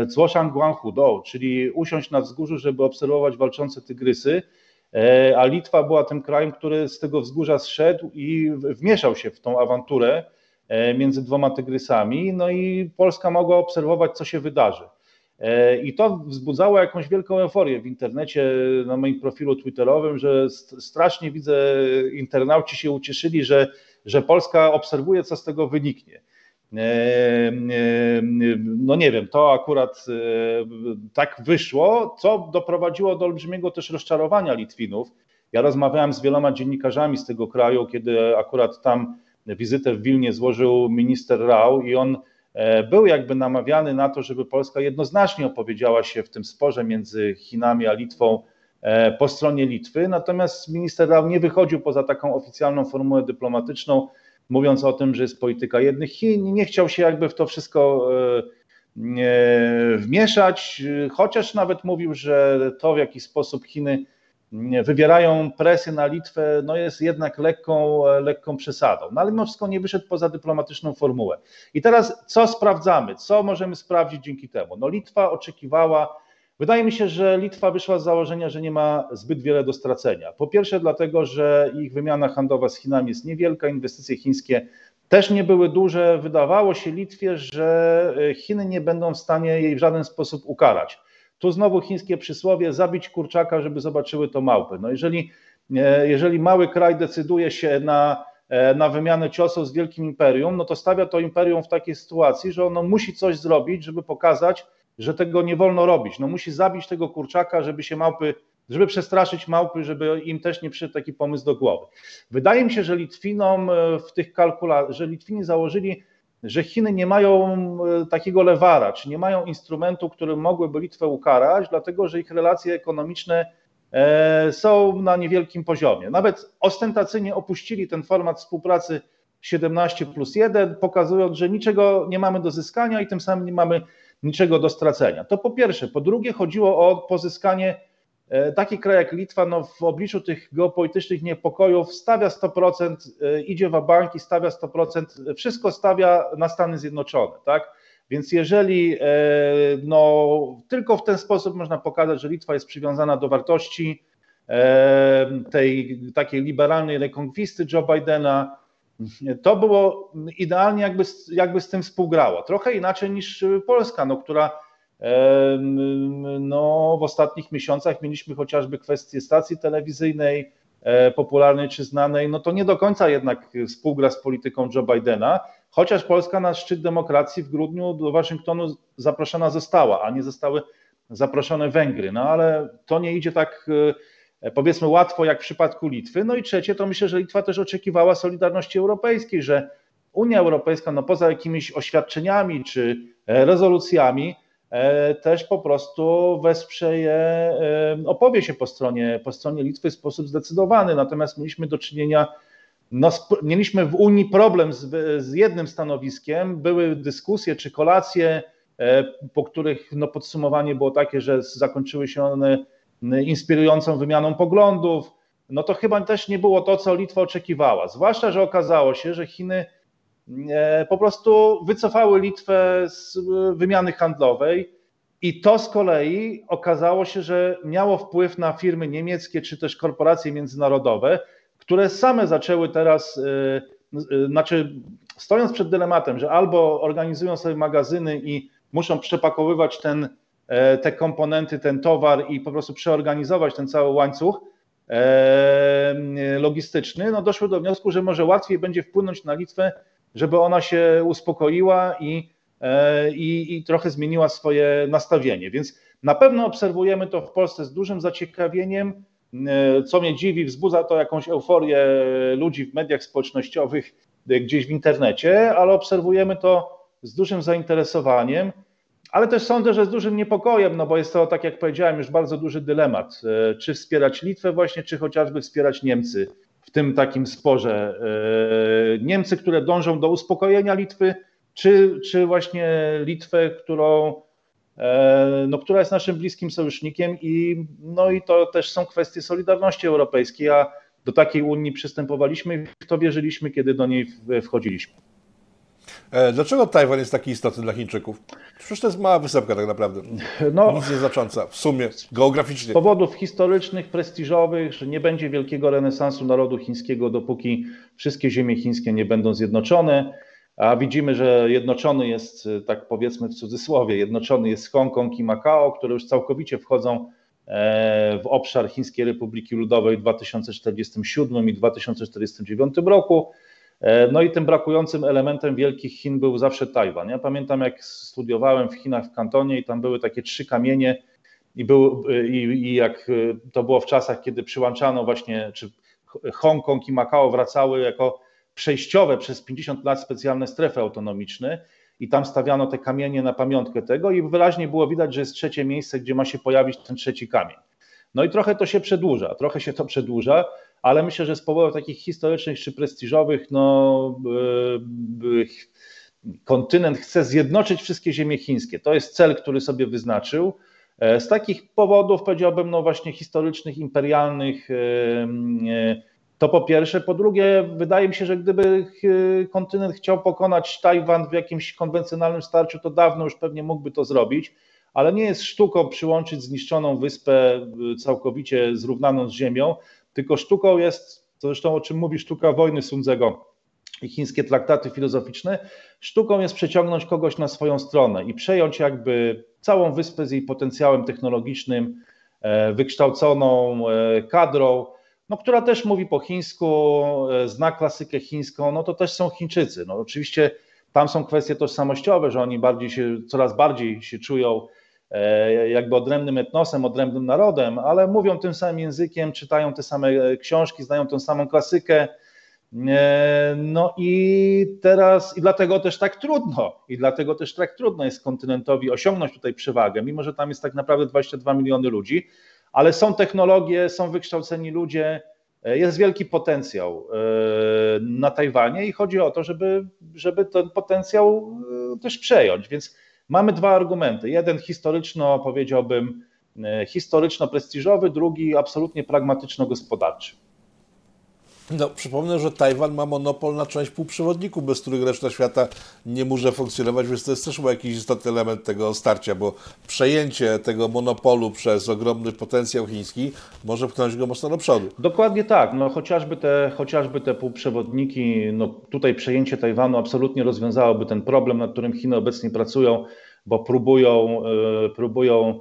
Złoshang Guanghu Do, czyli usiąść na wzgórzu, żeby obserwować walczące tygrysy, e, a Litwa była tym krajem, który z tego wzgórza zszedł i wmieszał się w tą awanturę e, między dwoma tygrysami, no i Polska mogła obserwować, co się wydarzy. I to wzbudzało jakąś wielką euforię w internecie, na moim profilu twitterowym, że strasznie widzę, internauci się ucieszyli, że że Polska obserwuje, co z tego wyniknie. E, e, no nie wiem, to akurat e, tak wyszło, co doprowadziło do olbrzymiego też rozczarowania Litwinów. Ja rozmawiałem z wieloma dziennikarzami z tego kraju, kiedy akurat tam wizytę w Wilnie złożył minister Rau i on był jakby namawiany na to, żeby Polska jednoznacznie opowiedziała się w tym sporze między Chinami a Litwą E, po stronie Litwy, natomiast minister Rau nie wychodził poza taką oficjalną formułę dyplomatyczną, mówiąc o tym, że jest polityka jednych Chin, nie chciał się jakby w to wszystko e, wmieszać, chociaż nawet mówił, że to w jaki sposób Chiny wywierają presję na Litwę, no jest jednak lekką, lekką przesadą. No ale mimo wszystko nie wyszedł poza dyplomatyczną formułę. I teraz co sprawdzamy? Co możemy sprawdzić dzięki temu? No Litwa oczekiwała Wydaje mi się, że Litwa wyszła z założenia, że nie ma zbyt wiele do stracenia. Po pierwsze, dlatego, że ich wymiana handlowa z Chinami jest niewielka, inwestycje chińskie też nie były duże. Wydawało się Litwie, że e, Chiny nie będą w stanie jej w żaden sposób ukarać. Tu znowu chińskie przysłowie: zabić kurczaka, żeby zobaczyły to małpy. No jeżeli, e, jeżeli mały kraj decyduje się na, e, na wymianę ciosów z wielkim imperium, no to stawia to imperium w takiej sytuacji, że ono musi coś zrobić, żeby pokazać, że tego nie wolno robić. No musi zabić tego kurczaka, żeby się małpy, żeby przestraszyć małpy, żeby im też nie przyszedł taki pomysł do głowy. Wydaje mi się, że Litwinom e, w tych kalkulacjach, że Litwini założyli, że Chiny nie mają e, takiego lewara, czy nie mają instrumentu, który mogłyby Litwę ukarać, dlatego że ich relacje ekonomiczne e, są na niewielkim poziomie. Nawet ostentacyjnie opuścili ten format współpracy 17 plus 1, pokazując, że niczego nie mamy do zyskania i tym samym nie mamy niczego do stracenia. To po pierwsze. Po drugie, chodziło o pozyskanie. E, taki kraj jak Litwa no, w obliczu tych geopolitycznych niepokojów stawia 100%, e, idzie w banki, stawia 100%, wszystko stawia na Stany Zjednoczone. Tak? Więc jeżeli e, no, tylko w ten sposób można pokazać, że Litwa jest przywiązana do wartości tej takiej liberalnej rekonkwisty Joe Bidena, to było idealnie jakby, jakby z tym współgrało. Trochę inaczej niż Polska, no, która no, w ostatnich miesiącach mieliśmy chociażby kwestię stacji telewizyjnej, e, popularnej czy znanej, no to nie do końca jednak współgra z polityką Joe Bidena, chociaż Polska na szczyt demokracji w grudniu do Waszyngtonu zaproszona została, a nie zostały zaproszone Węgry. No ale to nie idzie tak e, powiedzmy łatwo jak w przypadku Litwy. No i trzecie, to myślę, że Litwa też oczekiwała Solidarności Europejskiej, że Unia Europejska, no poza jakimiś oświadczeniami czy e, rezolucjami, też po prostu wesprze je, opowie się po stronie, po stronie Litwy w sposób zdecydowany. Natomiast mieliśmy do czynienia, no, mieliśmy w Unii problem z, z jednym stanowiskiem, były dyskusje czy kolacje, po których no, podsumowanie było takie, że zakończyły się one inspirującą wymianą poglądów, no to chyba też nie było to, co Litwa oczekiwała. Zwłaszcza, że okazało się, że Chiny e, po prostu wycofały Litwę z wymiany handlowej i to z kolei okazało się, że miało wpływ na firmy niemieckie czy też korporacje międzynarodowe, które same zaczęły teraz, e, e, znaczy stojąc przed dylematem, że albo organizują sobie magazyny i muszą przepakowywać ten, e, te komponenty, ten towar i po prostu przeorganizować ten cały łańcuch logistyczny, no doszły do wniosku, że może łatwiej będzie wpłynąć na Litwę, żeby ona się uspokoiła i, i, i trochę zmieniła swoje nastawienie. Więc na pewno obserwujemy to w Polsce z dużym zaciekawieniem. E, co mnie dziwi, wzbudza to jakąś euforię ludzi w mediach społecznościowych, e, gdzieś w internecie, ale obserwujemy to z dużym zainteresowaniem, ale też sądzę, że z dużym niepokojem, no bo jest to, tak jak powiedziałem, już bardzo duży dylemat. E, czy wspierać Litwę właśnie, czy chociażby wspierać Niemcy w tym takim sporze. Niemcy, które dążą do uspokojenia Litwy, czy, czy właśnie Litwę, którą E, no, która jest naszym bliskim sojusznikiem i, no, i to też są kwestie solidarności europejskiej, a do takiej Unii przystępowaliśmy i w to wierzyliśmy, kiedy do niej wchodziliśmy. E, dlaczego Tajwan jest taki istotny dla Chińczyków? Przecież to jest mała wysepka tak naprawdę. No, Nic nie znacząca w sumie, geograficznie. Z powodów historycznych, prestiżowych, że nie będzie wielkiego renesansu narodu chińskiego, dopóki wszystkie ziemie chińskie nie będą zjednoczone a widzimy, że jednoczony jest, tak powiedzmy w cudzysłowie, jednoczony jest Hongkong i Makao, które już całkowicie wchodzą e, w obszar Chińskiej Republiki Ludowej w 2047 i 2049 roku. E, no i tym brakującym elementem wielkich Chin był zawsze Tajwan. Ja pamiętam, jak studiowałem w Chinach w Kantonie i tam były takie trzy kamienie i, był, i, i jak to było w czasach, kiedy przyłączano właśnie, czy Hongkong i Makao wracały jako przejściowe przez 50 lat specjalne strefy autonomiczne i tam stawiano te kamienie na pamiątkę tego i wyraźnie było widać, że jest trzecie miejsce, gdzie ma się pojawić ten trzeci kamień. No i trochę to się przedłuża, trochę się to przedłuża, ale myślę, że z powodów takich historycznych czy prestiżowych, no yy, kontynent chce zjednoczyć wszystkie ziemie chińskie. To jest cel, który sobie wyznaczył. E, z takich powodów, powiedziałbym, no właśnie historycznych, imperialnych, yy, to po pierwsze. Po drugie, wydaje mi się, że gdyby kontynent chciał pokonać Tajwan w jakimś konwencjonalnym starciu, to dawno już pewnie mógłby to zrobić, ale nie jest sztuką przyłączyć zniszczoną wyspę y, całkowicie zrównaną z ziemią, tylko sztuką jest, to zresztą o czym mówi sztuka wojny Sundzego i chińskie traktaty filozoficzne, sztuką jest przeciągnąć kogoś na swoją stronę i przejąć jakby całą wyspę z jej potencjałem technologicznym, e, wykształconą e, kadrą, no, która też mówi po chińsku, e, zna klasykę chińską, no to też są Chińczycy. No, oczywiście tam są kwestie tożsamościowe, że oni bardziej się, coraz bardziej się czują jakby odrębnym etnosem, odrębnym narodem, ale mówią tym samym językiem, czytają te same e, książki, znają tę samą klasykę. No i teraz, i dlatego też tak trudno, i dlatego też tak trudno jest kontynentowi osiągnąć tutaj przewagę, mimo że tam jest tak naprawdę 22 miliony ludzi, ale są technologie, są wykształceni ludzie, e, jest wielki potencjał e, na Tajwanie i chodzi o to, żeby, żeby ten potencjał e, też przejąć. Więc mamy dwa argumenty. Jeden historyczno, powiedziałbym, historyczno-prestiżowy, drugi absolutnie pragmatyczno-gospodarczy. No, przypomnę, że Tajwan ma monopol na część półprzewodników, bez których reszta świata nie może funkcjonować, więc to jest też jakiś istotny element tego starcia, bo przejęcie tego monopolu przez ogromny potencjał chiński może pchnąć go mocno do przodu. Dokładnie tak. No, chociażby, te, chociażby te półprzewodniki, no, tutaj przejęcie Tajwanu absolutnie rozwiązałoby ten problem, nad którym Chiny obecnie pracują, bo próbują, yy, próbują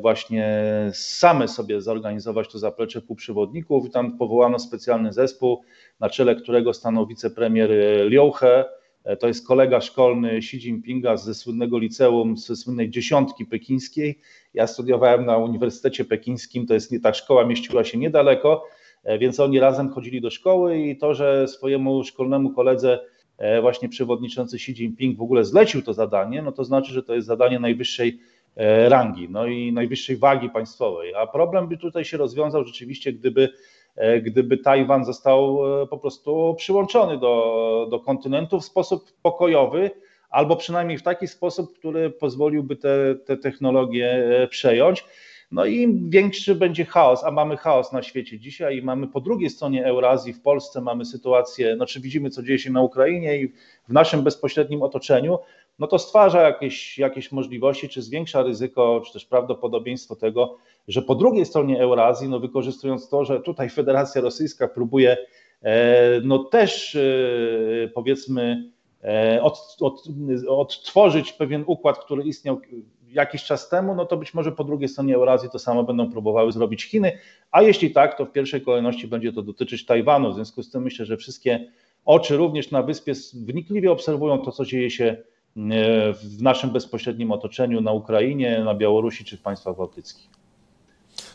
właśnie same sobie zorganizować to zaplecze półprzewodników i tam powołano specjalny zespół, na czele którego stanął wicepremier Liu He, e, to jest kolega szkolny Xi Jinpinga ze słynnego liceum, ze słynnej dziesiątki pekińskiej. Ja studiowałem na Uniwersytecie Pekińskim, to jest nie, ta szkoła mieściła się niedaleko, e, więc oni razem chodzili do szkoły i to, że swojemu szkolnemu koledze właśnie przewodniczący Xi Jinping w ogóle zlecił to zadanie, no to znaczy, że to jest zadanie najwyższej E, rangi, no i najwyższej wagi państwowej. A problem by tutaj się rozwiązał rzeczywiście, gdyby, e, gdyby Tajwan został e, po prostu przyłączony do, do kontynentu w sposób pokojowy, albo przynajmniej w taki sposób, który pozwoliłby te, te technologie przejąć. No i im większy będzie chaos, a mamy chaos na świecie dzisiaj i mamy po drugiej stronie Eurazji, w Polsce mamy sytuację, znaczy widzimy co dzieje się na Ukrainie i w naszym bezpośrednim otoczeniu, no to stwarza jakieś, jakieś możliwości, czy zwiększa ryzyko, czy też prawdopodobieństwo tego, że po drugiej stronie Eurazji, no wykorzystując to, że tutaj Federacja Rosyjska próbuje no też powiedzmy od, od, odtworzyć pewien układ, który istniał jakiś czas temu, no to być może po drugiej stronie Eurazji to samo będą próbowały zrobić Chiny, a jeśli tak, to w pierwszej kolejności będzie to dotyczyć Tajwanu. W związku z tym myślę, że wszystkie oczy również na wyspie wnikliwie obserwują to, co dzieje się e, w naszym bezpośrednim otoczeniu na Ukrainie, na Białorusi czy w państwach bałtyckich.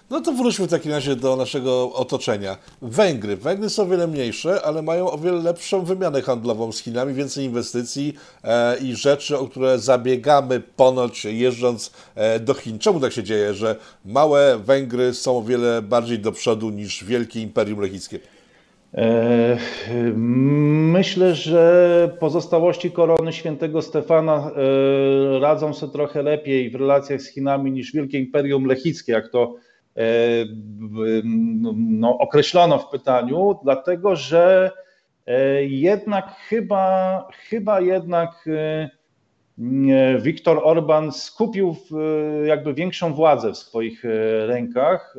No to wróćmy w takim razie do naszego otoczenia. Węgry. Węgry są o wiele mniejsze, ale mają o wiele lepszą wymianę handlową z Chinami, więcej inwestycji e, i rzeczy, o które zabiegamy ponoć jeżdżąc e, do Chin. Czemu tak się dzieje, że małe Węgry są o wiele bardziej do przodu niż wielkie imperium lechickie? E, myślę, że pozostałości korony świętego Stefana e, radzą sobie trochę lepiej w relacjach z Chinami niż Wielkie Imperium Lechickie, jak to E, no, określono w pytaniu, dlatego że jednak chyba, chyba jednak Viktor Orban skupił jakby większą władzę w swoich rękach.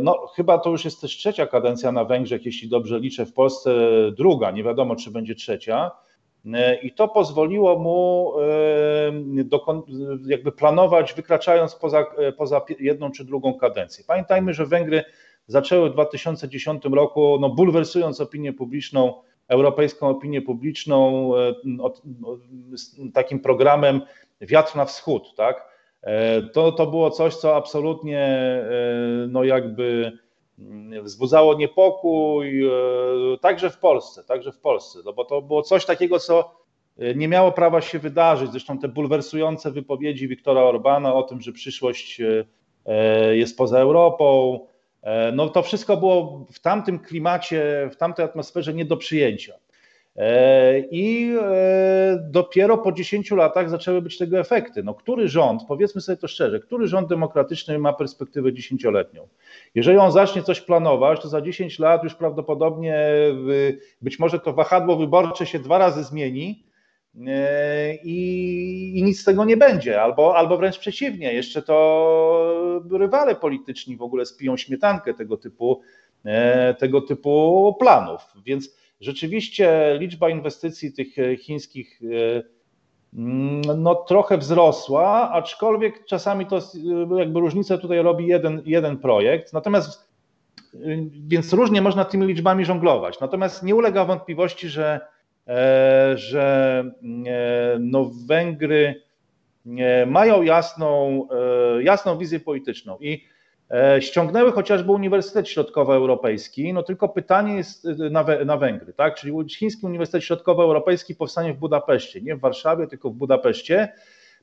No, chyba to już jest też trzecia kadencja na Węgrzech, jeśli dobrze liczę, w Polsce druga, nie wiadomo czy będzie trzecia. E, I to pozwoliło mu e, jakby planować, wykraczając poza, e, poza jedną czy drugą kadencję. Pamiętajmy, że Węgry zaczęły w 2010 roku, no bulwersując opinię publiczną, europejską opinię publiczną, takim programem Wiatr na wschód, tak? To, to było coś, co absolutnie no jakby wzbudzało niepokój, e, także w Polsce, także w Polsce, no bo to było coś takiego, co e, nie miało prawa się wydarzyć. Zresztą te bulwersujące wypowiedzi Wiktora Orbana o tym, że przyszłość e, jest poza Europą, no to wszystko było w tamtym klimacie, w tamtej atmosferze nie do przyjęcia. E, I e, dopiero po 10 latach zaczęły być tego efekty. No, który rząd, powiedzmy sobie to szczerze, który rząd demokratyczny ma perspektywę dziesięcioletnią? Jeżeli on zacznie coś planować, to za 10 lat już prawdopodobnie być może to wahadło wyborcze się dwa razy zmieni e, i, i nic z tego nie będzie, albo, albo wręcz przeciwnie, jeszcze to rywale polityczni w ogóle spiją śmietankę tego typu, tego typu planów. Więc Rzeczywiście liczba inwestycji tych e, chińskich e, mm, no, trochę wzrosła, aczkolwiek czasami to e, jakby różnicę tutaj robi jeden, jeden projekt. Natomiast więc różnie można tymi liczbami żonglować. Natomiast nie ulega wątpliwości, że, że no Węgry mają jasną, jasną wizję polityczną i ściągnęły chociażby Uniwersytet Środkowoeuropejski, no tylko pytanie jest e, na, na Węgry, tak? Czyli Chiński Uniwersytet Środkowoeuropejski powstanie w Budapeszcie, nie w Warszawie, tylko w Budapeszcie.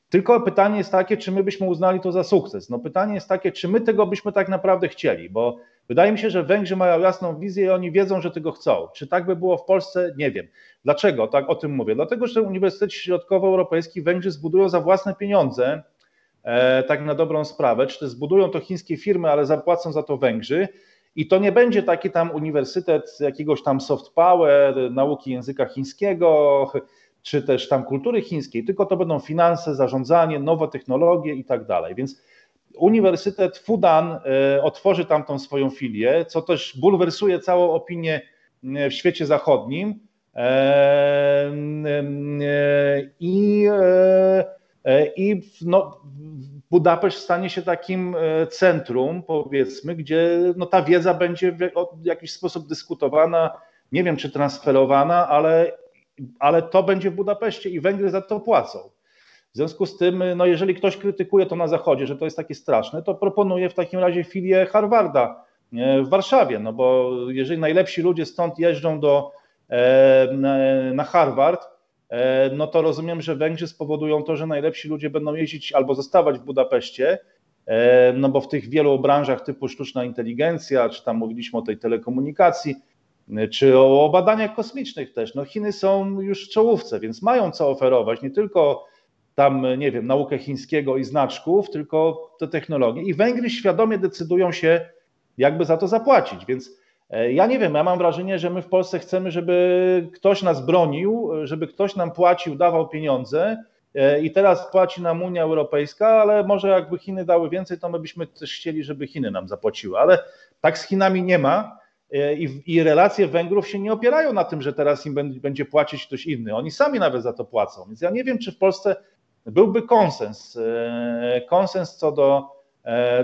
Tylko pytanie jest takie, czy my byśmy uznali to za sukces. No pytanie jest takie, czy my tego byśmy tak naprawdę chcieli, bo wydaje mi się, że Węgrzy mają jasną wizję i oni wiedzą, że tego chcą. Czy tak by było w Polsce? Nie wiem. Dlaczego tak o tym mówię? Dlatego, że Uniwersytet Środkowoeuropejski Węgrzy zbudują za własne pieniądze E, tak na dobrą sprawę, czy zbudują to chińskie firmy, ale zapłacą za to Węgrzy. I to nie będzie taki tam uniwersytet jakiegoś tam soft power, nauki języka chińskiego, czy też tam kultury chińskiej, tylko to będą finanse, zarządzanie, nowe technologie i tak dalej. Więc Uniwersytet Fudan e, otworzy tam tą swoją filię, co też bulwersuje całą opinię e, w świecie zachodnim. I E, I no, Budapeszt stanie się takim e, centrum, powiedzmy, gdzie no, ta wiedza będzie w jakiś sposób dyskutowana, nie wiem czy transferowana, ale, ale to będzie w Budapeszcie i Węgry za to płacą. W związku z tym, no, jeżeli ktoś krytykuje to na Zachodzie, że to jest takie straszne, to proponuję w takim razie filię Harvarda e, w Warszawie, no bo jeżeli najlepsi ludzie stąd jeżdżą do, na Harvard, E, no to rozumiem, że Węgrzy spowodują to, że najlepsi ludzie będą jeździć albo zostawać w Budapeszcie, e, no bo w tych wielu branżach typu sztuczna inteligencja, czy tam mówiliśmy o tej telekomunikacji, e, czy o badaniach kosmicznych też, no Chiny są już w czołówce, więc mają co oferować, nie tylko tam, nie wiem, naukę chińskiego i znaczków, tylko te technologie. I Węgry świadomie decydują się, jakby za to zapłacić, więc E, ja nie wiem, ja mam wrażenie, że my w Polsce chcemy, żeby ktoś nas bronił, żeby ktoś nam płacił, dawał pieniądze. E, i teraz płaci nam Unia Europejska, ale może jakby Chiny dały więcej, to my byśmy też chcieli, żeby Chiny nam zapłaciły, ale tak z Chinami nie ma. I, i relacje Węgrów się nie opierają na tym, że teraz im będzie płacić ktoś inny. Oni sami nawet za to płacą. Więc ja nie wiem, czy w Polsce byłby konsens, konsens co do,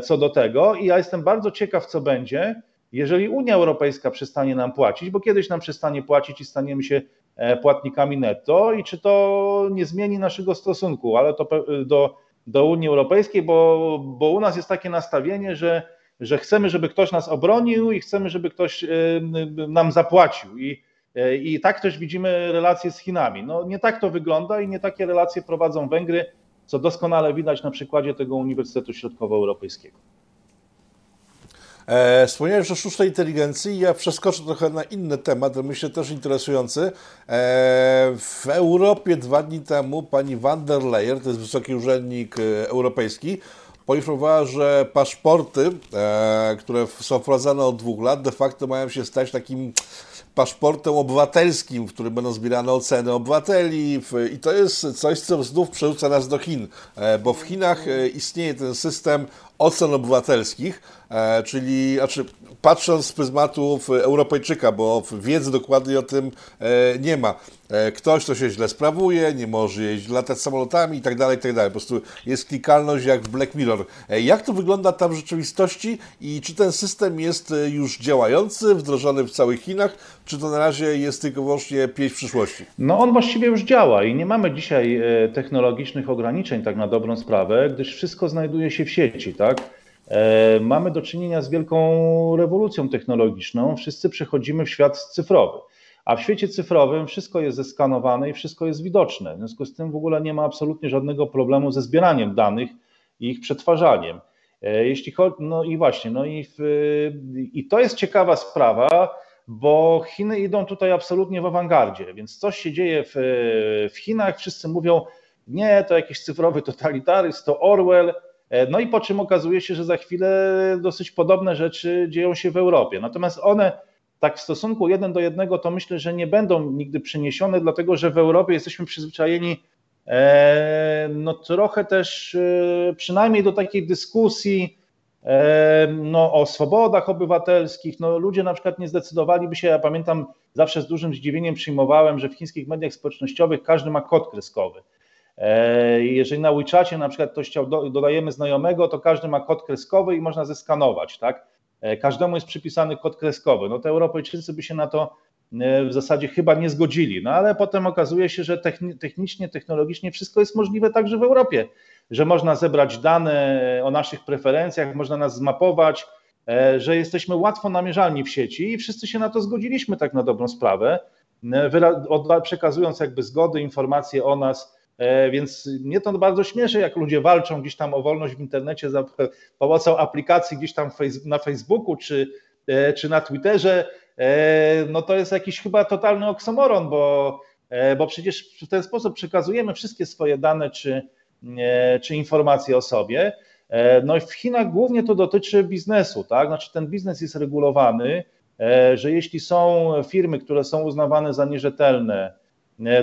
co do tego. I ja jestem bardzo ciekaw, co będzie, jeżeli Unia Europejska przestanie nam płacić, bo kiedyś nam przestanie płacić i staniemy się e, płatnikami netto i czy to nie zmieni naszego stosunku, ale to do, do Unii Europejskiej, bo, bo u nas jest takie nastawienie, że, że chcemy, żeby ktoś nas obronił i chcemy, żeby ktoś e, nam zapłacił. I, e, I tak też widzimy relacje z Chinami. No nie tak to wygląda i nie takie relacje prowadzą Węgry, co doskonale widać na przykładzie tego Uniwersytetu Środkowoeuropejskiego. E, wspomniałeś o sztucznej inteligencji. Ja przeskoczę trochę na inny temat, myślę też interesujący. E, w Europie dwa dni temu pani van der Leyen, to jest wysoki urzędnik e, europejski, poinformowała, że paszporty, e, które są wprowadzane od dwóch lat, de facto mają się stać takim paszportem obywatelskim, w którym będą zbierane oceny obywateli i to jest coś, co znów przerzuca nas do Chin, e, bo w Chinach e, istnieje ten system ocen obywatelskich, e, czyli znaczy, patrząc z pryzmatów Europejczyka, bo wiedzy dokładnej o tym nie ma. Ktoś, kto się źle sprawuje, nie może jeździć, latać samolotami i tak dalej, tak dalej. Po prostu jest klikalność jak w Black Mirror. Jak to wygląda tam w rzeczywistości i czy ten system jest już działający, wdrożony w całych Chinach, czy to na razie jest tylko wyłącznie pieśń przyszłości? No on właściwie już działa i nie mamy dzisiaj e, technologicznych ograniczeń tak na dobrą sprawę, gdyż wszystko znajduje się w sieci, tak? E, mamy do czynienia z wielką rewolucją technologiczną. Wszyscy przechodzimy w świat cyfrowy. A w świecie cyfrowym wszystko jest zeskanowane i wszystko jest widoczne. W związku z tym w ogóle nie ma absolutnie żadnego problemu ze zbieraniem danych i ich przetwarzaniem. E, jeśli chodzi, no i właśnie, no i, w, i to jest ciekawa sprawa, bo Chiny idą tutaj absolutnie w awangardzie, więc coś się dzieje w, w Chinach, wszyscy mówią, nie, to jakiś cyfrowy totalitaryzm, to Orwell, no i po czym okazuje się, że za chwilę dosyć podobne rzeczy dzieją się w Europie. Natomiast one tak w stosunku jeden do jednego to myślę, że nie będą nigdy przeniesione, dlatego że w Europie jesteśmy przyzwyczajeni e, no trochę też e, przynajmniej do takiej dyskusji no, o swobodach obywatelskich. No, ludzie na przykład nie zdecydowaliby się, ja pamiętam, zawsze z dużym zdziwieniem przyjmowałem, że w chińskich mediach społecznościowych każdy ma kod kreskowy. E, jeżeli na WeChacie na przykład ktoś chciał, dodajemy znajomego, to każdy ma kod kreskowy i można zeskanować, tak? E, każdemu jest przypisany kod kreskowy. No to Europejczycy by się na to e, w zasadzie chyba nie zgodzili, no ale potem okazuje się, że technicznie, technologicznie wszystko jest możliwe także w Europie że można zebrać dane o naszych preferencjach, można nas zmapować, że jesteśmy łatwo namierzalni w sieci i wszyscy się na to zgodziliśmy tak na dobrą sprawę, przekazując jakby zgody, informacje o nas, więc mnie to bardzo śmieszy, jak ludzie walczą gdzieś tam o wolność w internecie za pomocą aplikacji gdzieś tam na Facebooku czy, czy na Twitterze, no to jest jakiś chyba totalny oksymoron, bo, bo przecież w ten sposób przekazujemy wszystkie swoje dane czy, czy informacje o sobie. E, no i w Chinach głównie to dotyczy biznesu, tak? Znaczy ten biznes jest regulowany, e, że jeśli są firmy, które są uznawane za nierzetelne, e,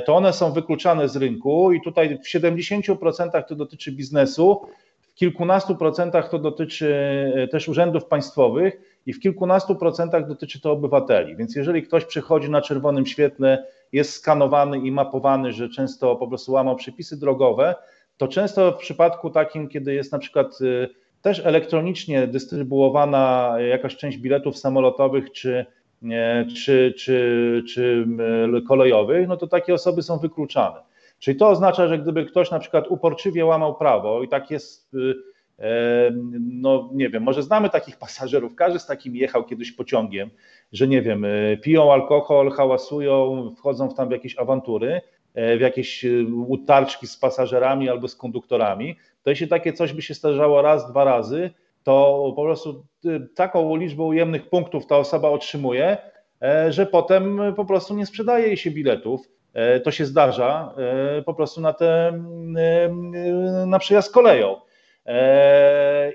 to one są wykluczane z rynku i tutaj w 70% to dotyczy biznesu, w kilkunastu procentach to dotyczy też urzędów państwowych i w kilkunastu procentach dotyczy to obywateli. Więc jeżeli ktoś przychodzi na czerwonym świetle, jest skanowany i mapowany, że często po prostu łamał przepisy drogowe, to często w przypadku takim, kiedy jest na przykład y, też elektronicznie dystrybuowana jakaś część biletów samolotowych czy, czy, czy, czy y, kolejowych, no to takie osoby są wykluczane. Czyli to oznacza, że gdyby ktoś na przykład uporczywie łamał prawo i tak jest, y, no nie wiem, może znamy takich (laughs) pasażerów, każdy z takim jechał kiedyś pociągiem, że nie wiem, piją alkohol, hałasują, wchodzą w tam w jakieś awantury, E, w jakieś e, utarczki z pasażerami albo z konduktorami, to jeśli takie coś by się zdarzało raz, dwa razy, to po prostu e, taką liczbę ujemnych punktów ta osoba otrzymuje, że potem po prostu nie sprzedaje jej się biletów. To się zdarza po prostu na, te, na przejazd koleją.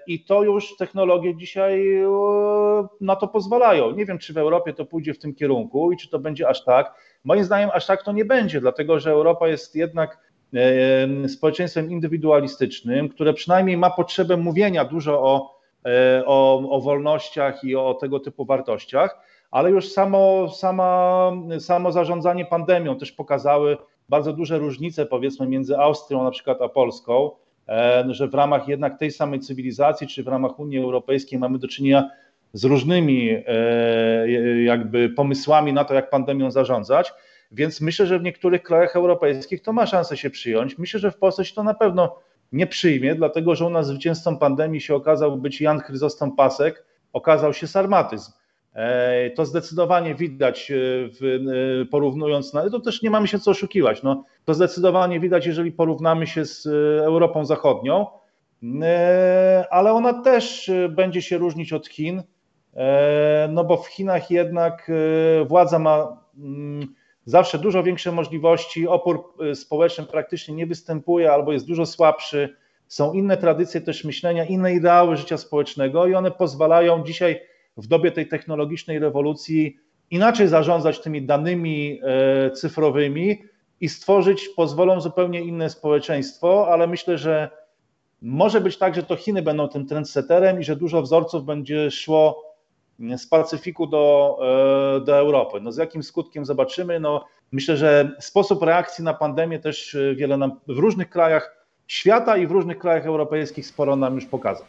I to już technologie dzisiaj na to pozwalają. Nie wiem, czy w Europie to pójdzie w tym kierunku i czy to będzie aż tak. Moim zdaniem aż tak to nie będzie, dlatego że Europa jest jednak e, społeczeństwem indywidualistycznym, które przynajmniej ma potrzebę mówienia dużo o, e, o, o wolnościach i o tego typu wartościach, ale już samo, sama, samo zarządzanie pandemią też pokazały bardzo duże różnice powiedzmy między Austrią na przykład a Polską, że w ramach jednak tej samej cywilizacji czy w ramach Unii Europejskiej mamy do czynienia z różnymi e, jakby pomysłami na to, jak pandemią zarządzać. Więc myślę, że w niektórych krajach europejskich to ma szansę się przyjąć. Myślę, że w Polsce się to na pewno nie przyjmie, dlatego że u nas zwycięzcą pandemii się okazał być Jan Chryzostom Pasek, okazał się sarmatyzm. E, to zdecydowanie widać, e, w, e, porównując, no to też nie mamy się co oszukiwać. No, to zdecydowanie widać, jeżeli porównamy się z Europą Zachodnią, ale ona też będzie się różnić od Chin, no bo w Chinach jednak władza ma mm, zawsze dużo większe możliwości, opór społeczny praktycznie nie występuje albo jest dużo słabszy. Są inne tradycje też myślenia, inne ideały życia społecznego i one pozwalają dzisiaj w dobie tej technologicznej rewolucji inaczej zarządzać tymi danymi e, cyfrowymi i stworzyć, pozwolą zupełnie inne społeczeństwo, ale myślę, że może być tak, że to Chiny będą tym trendseterem i że dużo wzorców będzie szło z Pacyfiku do, e, do Europy. No z jakim skutkiem zobaczymy? No myślę, że sposób reakcji na pandemię też e, wiele nam w różnych krajach świata i w różnych krajach europejskich sporo nam już pokazał.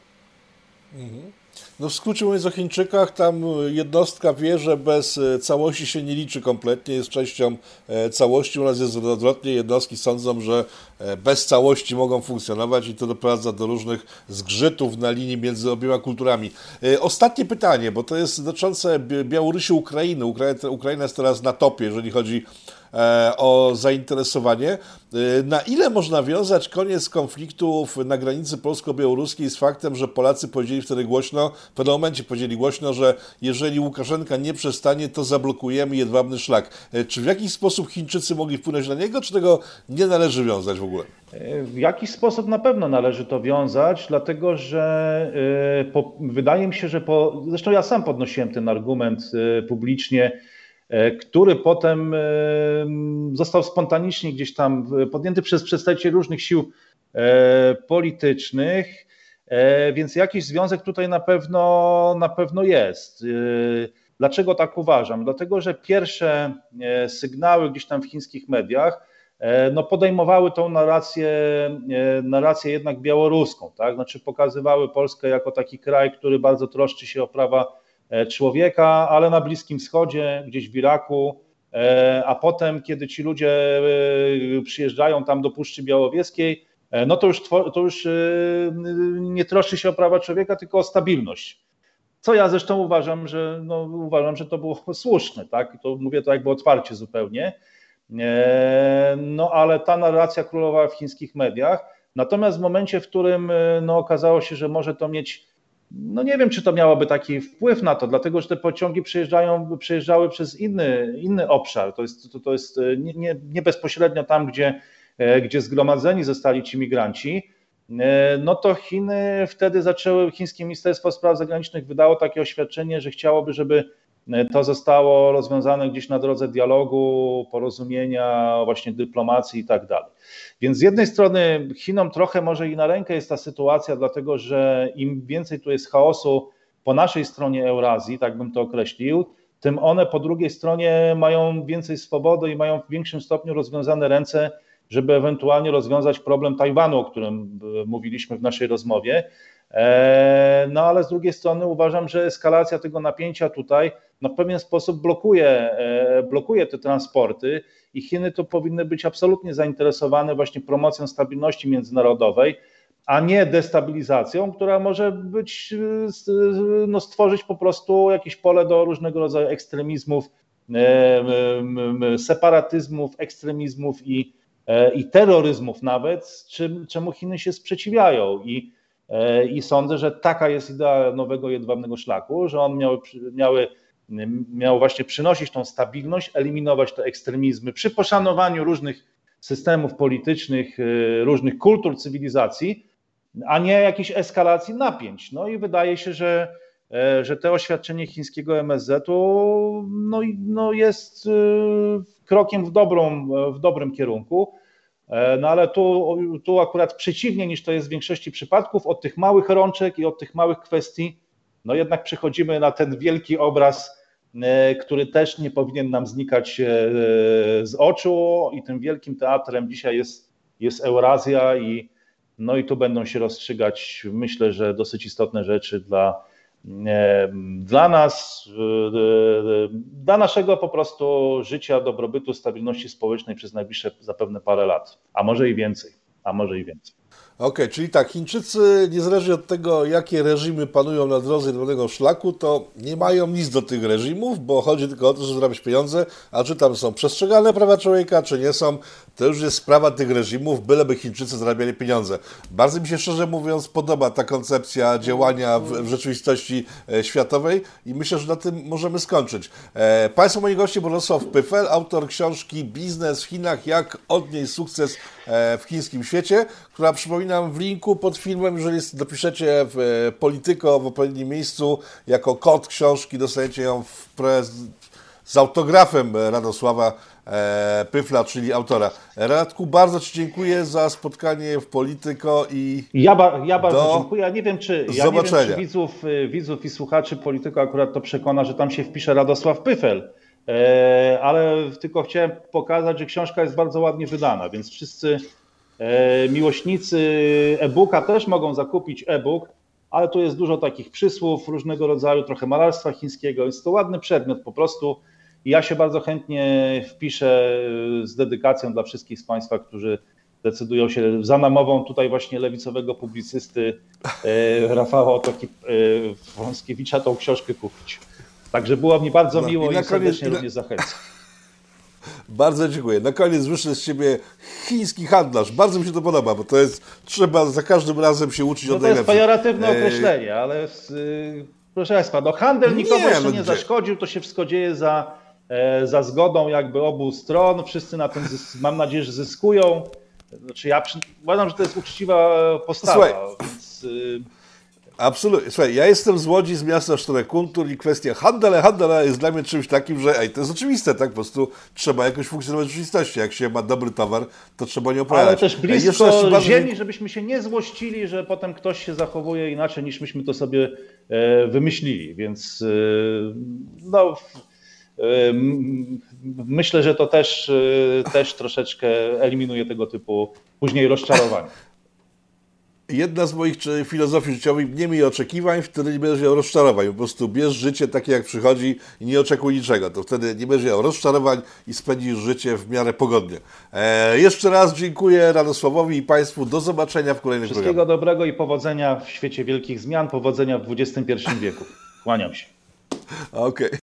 No w skrócie mówiąc o Chińczykach, tam jednostka wie, że bez e, całości się nie liczy kompletnie, jest częścią e, całości. U nas jest odwrotnie, jednostki sądzą, że e, bez całości mogą funkcjonować i to doprowadza do różnych zgrzytów na linii między obiema kulturami. Ostatnie pytanie, bo to jest dotyczące Białorusi, Ukrainy. Ukraina, jest teraz na topie, jeżeli chodzi E, o zainteresowanie. E, na ile można wiązać koniec konfliktów na granicy polsko-białoruskiej z faktem, że Polacy powiedzieli wtedy głośno, w pewnym momencie powiedzieli głośno, że jeżeli Łukaszenka nie przestanie, to zablokujemy jedwabny szlak. E, czy w jakiś sposób Chińczycy mogli wpłynąć na niego, czy tego nie należy wiązać w ogóle? W jakiś sposób na pewno należy to wiązać, dlatego że po, wydaje mi się, że po, zresztą ja sam podnosiłem ten argument publicznie, E, który potem e, został spontanicznie gdzieś tam podjęty przez przedstawicieli różnych sił e, politycznych, więc jakiś związek tutaj na pewno, na pewno jest. Dlaczego tak uważam? Dlatego, że pierwsze sygnały gdzieś tam w chińskich mediach no podejmowały tą narrację, narrację jednak białoruską, tak? Znaczy pokazywały Polskę jako taki kraj, który bardzo troszczy się o prawa E, człowieka, ale na Bliskim Wschodzie, gdzieś w Iraku, e, a potem, kiedy ci ludzie e, przyjeżdżają tam do Puszczy Białowieskiej, no to już, to już nie troszczy się o prawa człowieka, tylko o stabilność. Co ja zresztą uważam, że, no, uważam, że to było (laughs) słuszne, tak? To mówię to jakby otwarcie zupełnie. No ale ta narracja królowała w chińskich mediach. Natomiast w momencie, w którym no, okazało się, że może to mieć no nie wiem, czy to miałoby taki wpływ na to, dlatego że te pociągi przejeżdżają, przejeżdżały przez inny, inny obszar. To jest, to, to jest e, nie, nie, nie bezpośrednio tam, gdzie, e, gdzie zgromadzeni zostali ci migranci. E, no to Chiny wtedy zaczęły, chińskie Ministerstwo Spraw Zagranicznych wydało takie oświadczenie, że chciałoby, żeby to zostało rozwiązane gdzieś na drodze dialogu, porozumienia, właśnie dyplomacji i tak dalej. Więc z jednej strony Chinom trochę może i na rękę jest ta sytuacja, dlatego że im więcej tu jest chaosu po naszej stronie Eurazji, tak bym to określił, tym one po drugiej stronie mają więcej swobody i mają w większym stopniu rozwiązane ręce, żeby ewentualnie rozwiązać problem Tajwanu, o którym e, mówiliśmy w naszej rozmowie. E, no ale z drugiej strony uważam, że eskalacja tego napięcia tutaj no, w pewien sposób blokuje, e, blokuje te transporty i Chiny to powinny być absolutnie zainteresowane właśnie promocją stabilności międzynarodowej, a nie destabilizacją, która może być, no, stworzyć po prostu jakieś pole do różnego rodzaju ekstremizmów, separatyzmów, ekstremizmów i, i terroryzmów nawet, czym, czemu Chiny się sprzeciwiają. I E, I sądzę, że taka jest idea nowego jedwabnego szlaku, że on miał, miały, miał właśnie przynosić tą stabilność, eliminować te ekstremizmy przy poszanowaniu różnych systemów politycznych, e, różnych kultur, cywilizacji, a nie jakiejś eskalacji napięć. No i wydaje się, że, e, że to oświadczenie chińskiego MSZ-u no, no jest krokiem w, dobrą, w dobrym kierunku. E, no ale tu, tu akurat przeciwnie niż to jest w większości przypadków, od tych małych rączek i od tych małych kwestii, no jednak przechodzimy na ten wielki obraz który też nie powinien nam znikać z oczu i tym wielkim teatrem dzisiaj jest, jest Eurazja i no i tu będą się rozstrzygać myślę, że dosyć istotne rzeczy dla, dla nas, dla naszego po prostu życia, dobrobytu, stabilności społecznej przez najbliższe zapewne parę lat, a może i więcej, a może i więcej. Okej, okay, czyli tak, Chińczycy, niezależnie od tego, jakie reżimy panują na drodze jednego szlaku, to nie mają nic do tych reżimów, bo chodzi tylko o to, żeby zarabiać pieniądze, a czy tam są przestrzegane prawa człowieka, czy nie są, to już jest sprawa tych reżimów, byleby Chińczycy zarabiali pieniądze. Bardzo mi się szczerze mówiąc podoba ta koncepcja działania w, w rzeczywistości e, światowej i myślę, że na tym możemy skończyć. E, państwo moi goście Bolesław Pyfel, autor książki Biznes w Chinach, jak odnieść sukces e, w chińskim świecie, która przypominam w linku pod filmem, jeżeli dopiszecie w e, Polityko w odpowiednim miejscu jako kod książki, dostaniecie ją w prez z autografem Radosława e, Pyfla, czyli autora. Radku, bardzo Ci dziękuję za spotkanie w Polityko i Ja, ba, ja bardzo dziękuję. Ja nie wiem, czy, ja wiem, czy widzów, y, widzów i słuchaczy Polityko akurat to przekona, że tam się wpisze Radosław Pyfel, e, ale tylko chciałem pokazać, że książka jest bardzo ładnie wydana, więc wszyscy miłośnicy e-booka też mogą zakupić e-book, ale tu jest dużo takich przysłów różnego rodzaju, trochę malarstwa chińskiego. Jest to ładny przedmiot po prostu. Ja się bardzo chętnie wpiszę z dedykacją dla wszystkich z Państwa, którzy decydują się za namową tutaj właśnie lewicowego publicysty e, (laughs) Rafała Otoki e, Wąskiewicza tą książkę kupić. Także było mi bardzo no, miło i, i serdecznie również zachęcam. Bardzo dziękuję. Na koniec wyszedł z Ciebie chiński handlarz. Bardzo mi się to podoba, bo to jest, trzeba za każdym razem się uczyć no od najlepszych. To jest pejoratywne określenie, ale y, proszę Państwa, no handel nikomu nie, jeszcze no nie gdzie? zaszkodził, to się wszystko dzieje za E, za zgodą jakby obu stron. Wszyscy na tym, mam nadzieję, że zyskują. Znaczy ja uważam, że to jest uczciwa postawa. Słuchaj, więc... Absolutnie. Słuchaj, ja jestem z Łodzi, z miasta Sztorekuntur i kwestia handel, handel jest dla mnie czymś takim, że ej, to jest oczywiste, tak? Po prostu trzeba jakoś funkcjonować w rzeczywistości. Jak się ma dobry towar, to trzeba nie opowiadać. Ale też blisko ej, ziemi, żebyśmy się nie złościli, że potem ktoś się zachowuje inaczej niż myśmy to sobie e, wymyślili. Więc e, no Myślę, że to też, y, też troszeczkę eliminuje tego typu później rozczarowania. (laughs) Jedna z moich filozofii życiowych, nie miej oczekiwań, wtedy nie będziesz miał rozczarowań. Po prostu bierz życie takie, jak przychodzi i nie oczekuj niczego. To wtedy nie będziesz miał rozczarowań i spędzisz życie w miarę pogodnie. E, jeszcze raz dziękuję Radosławowi i Państwu. Do zobaczenia w kolejnym Wszystkiego programie. dobrego i powodzenia w świecie wielkich zmian, powodzenia w XXI wieku. Kłaniam się. (laughs) Okej. Okay.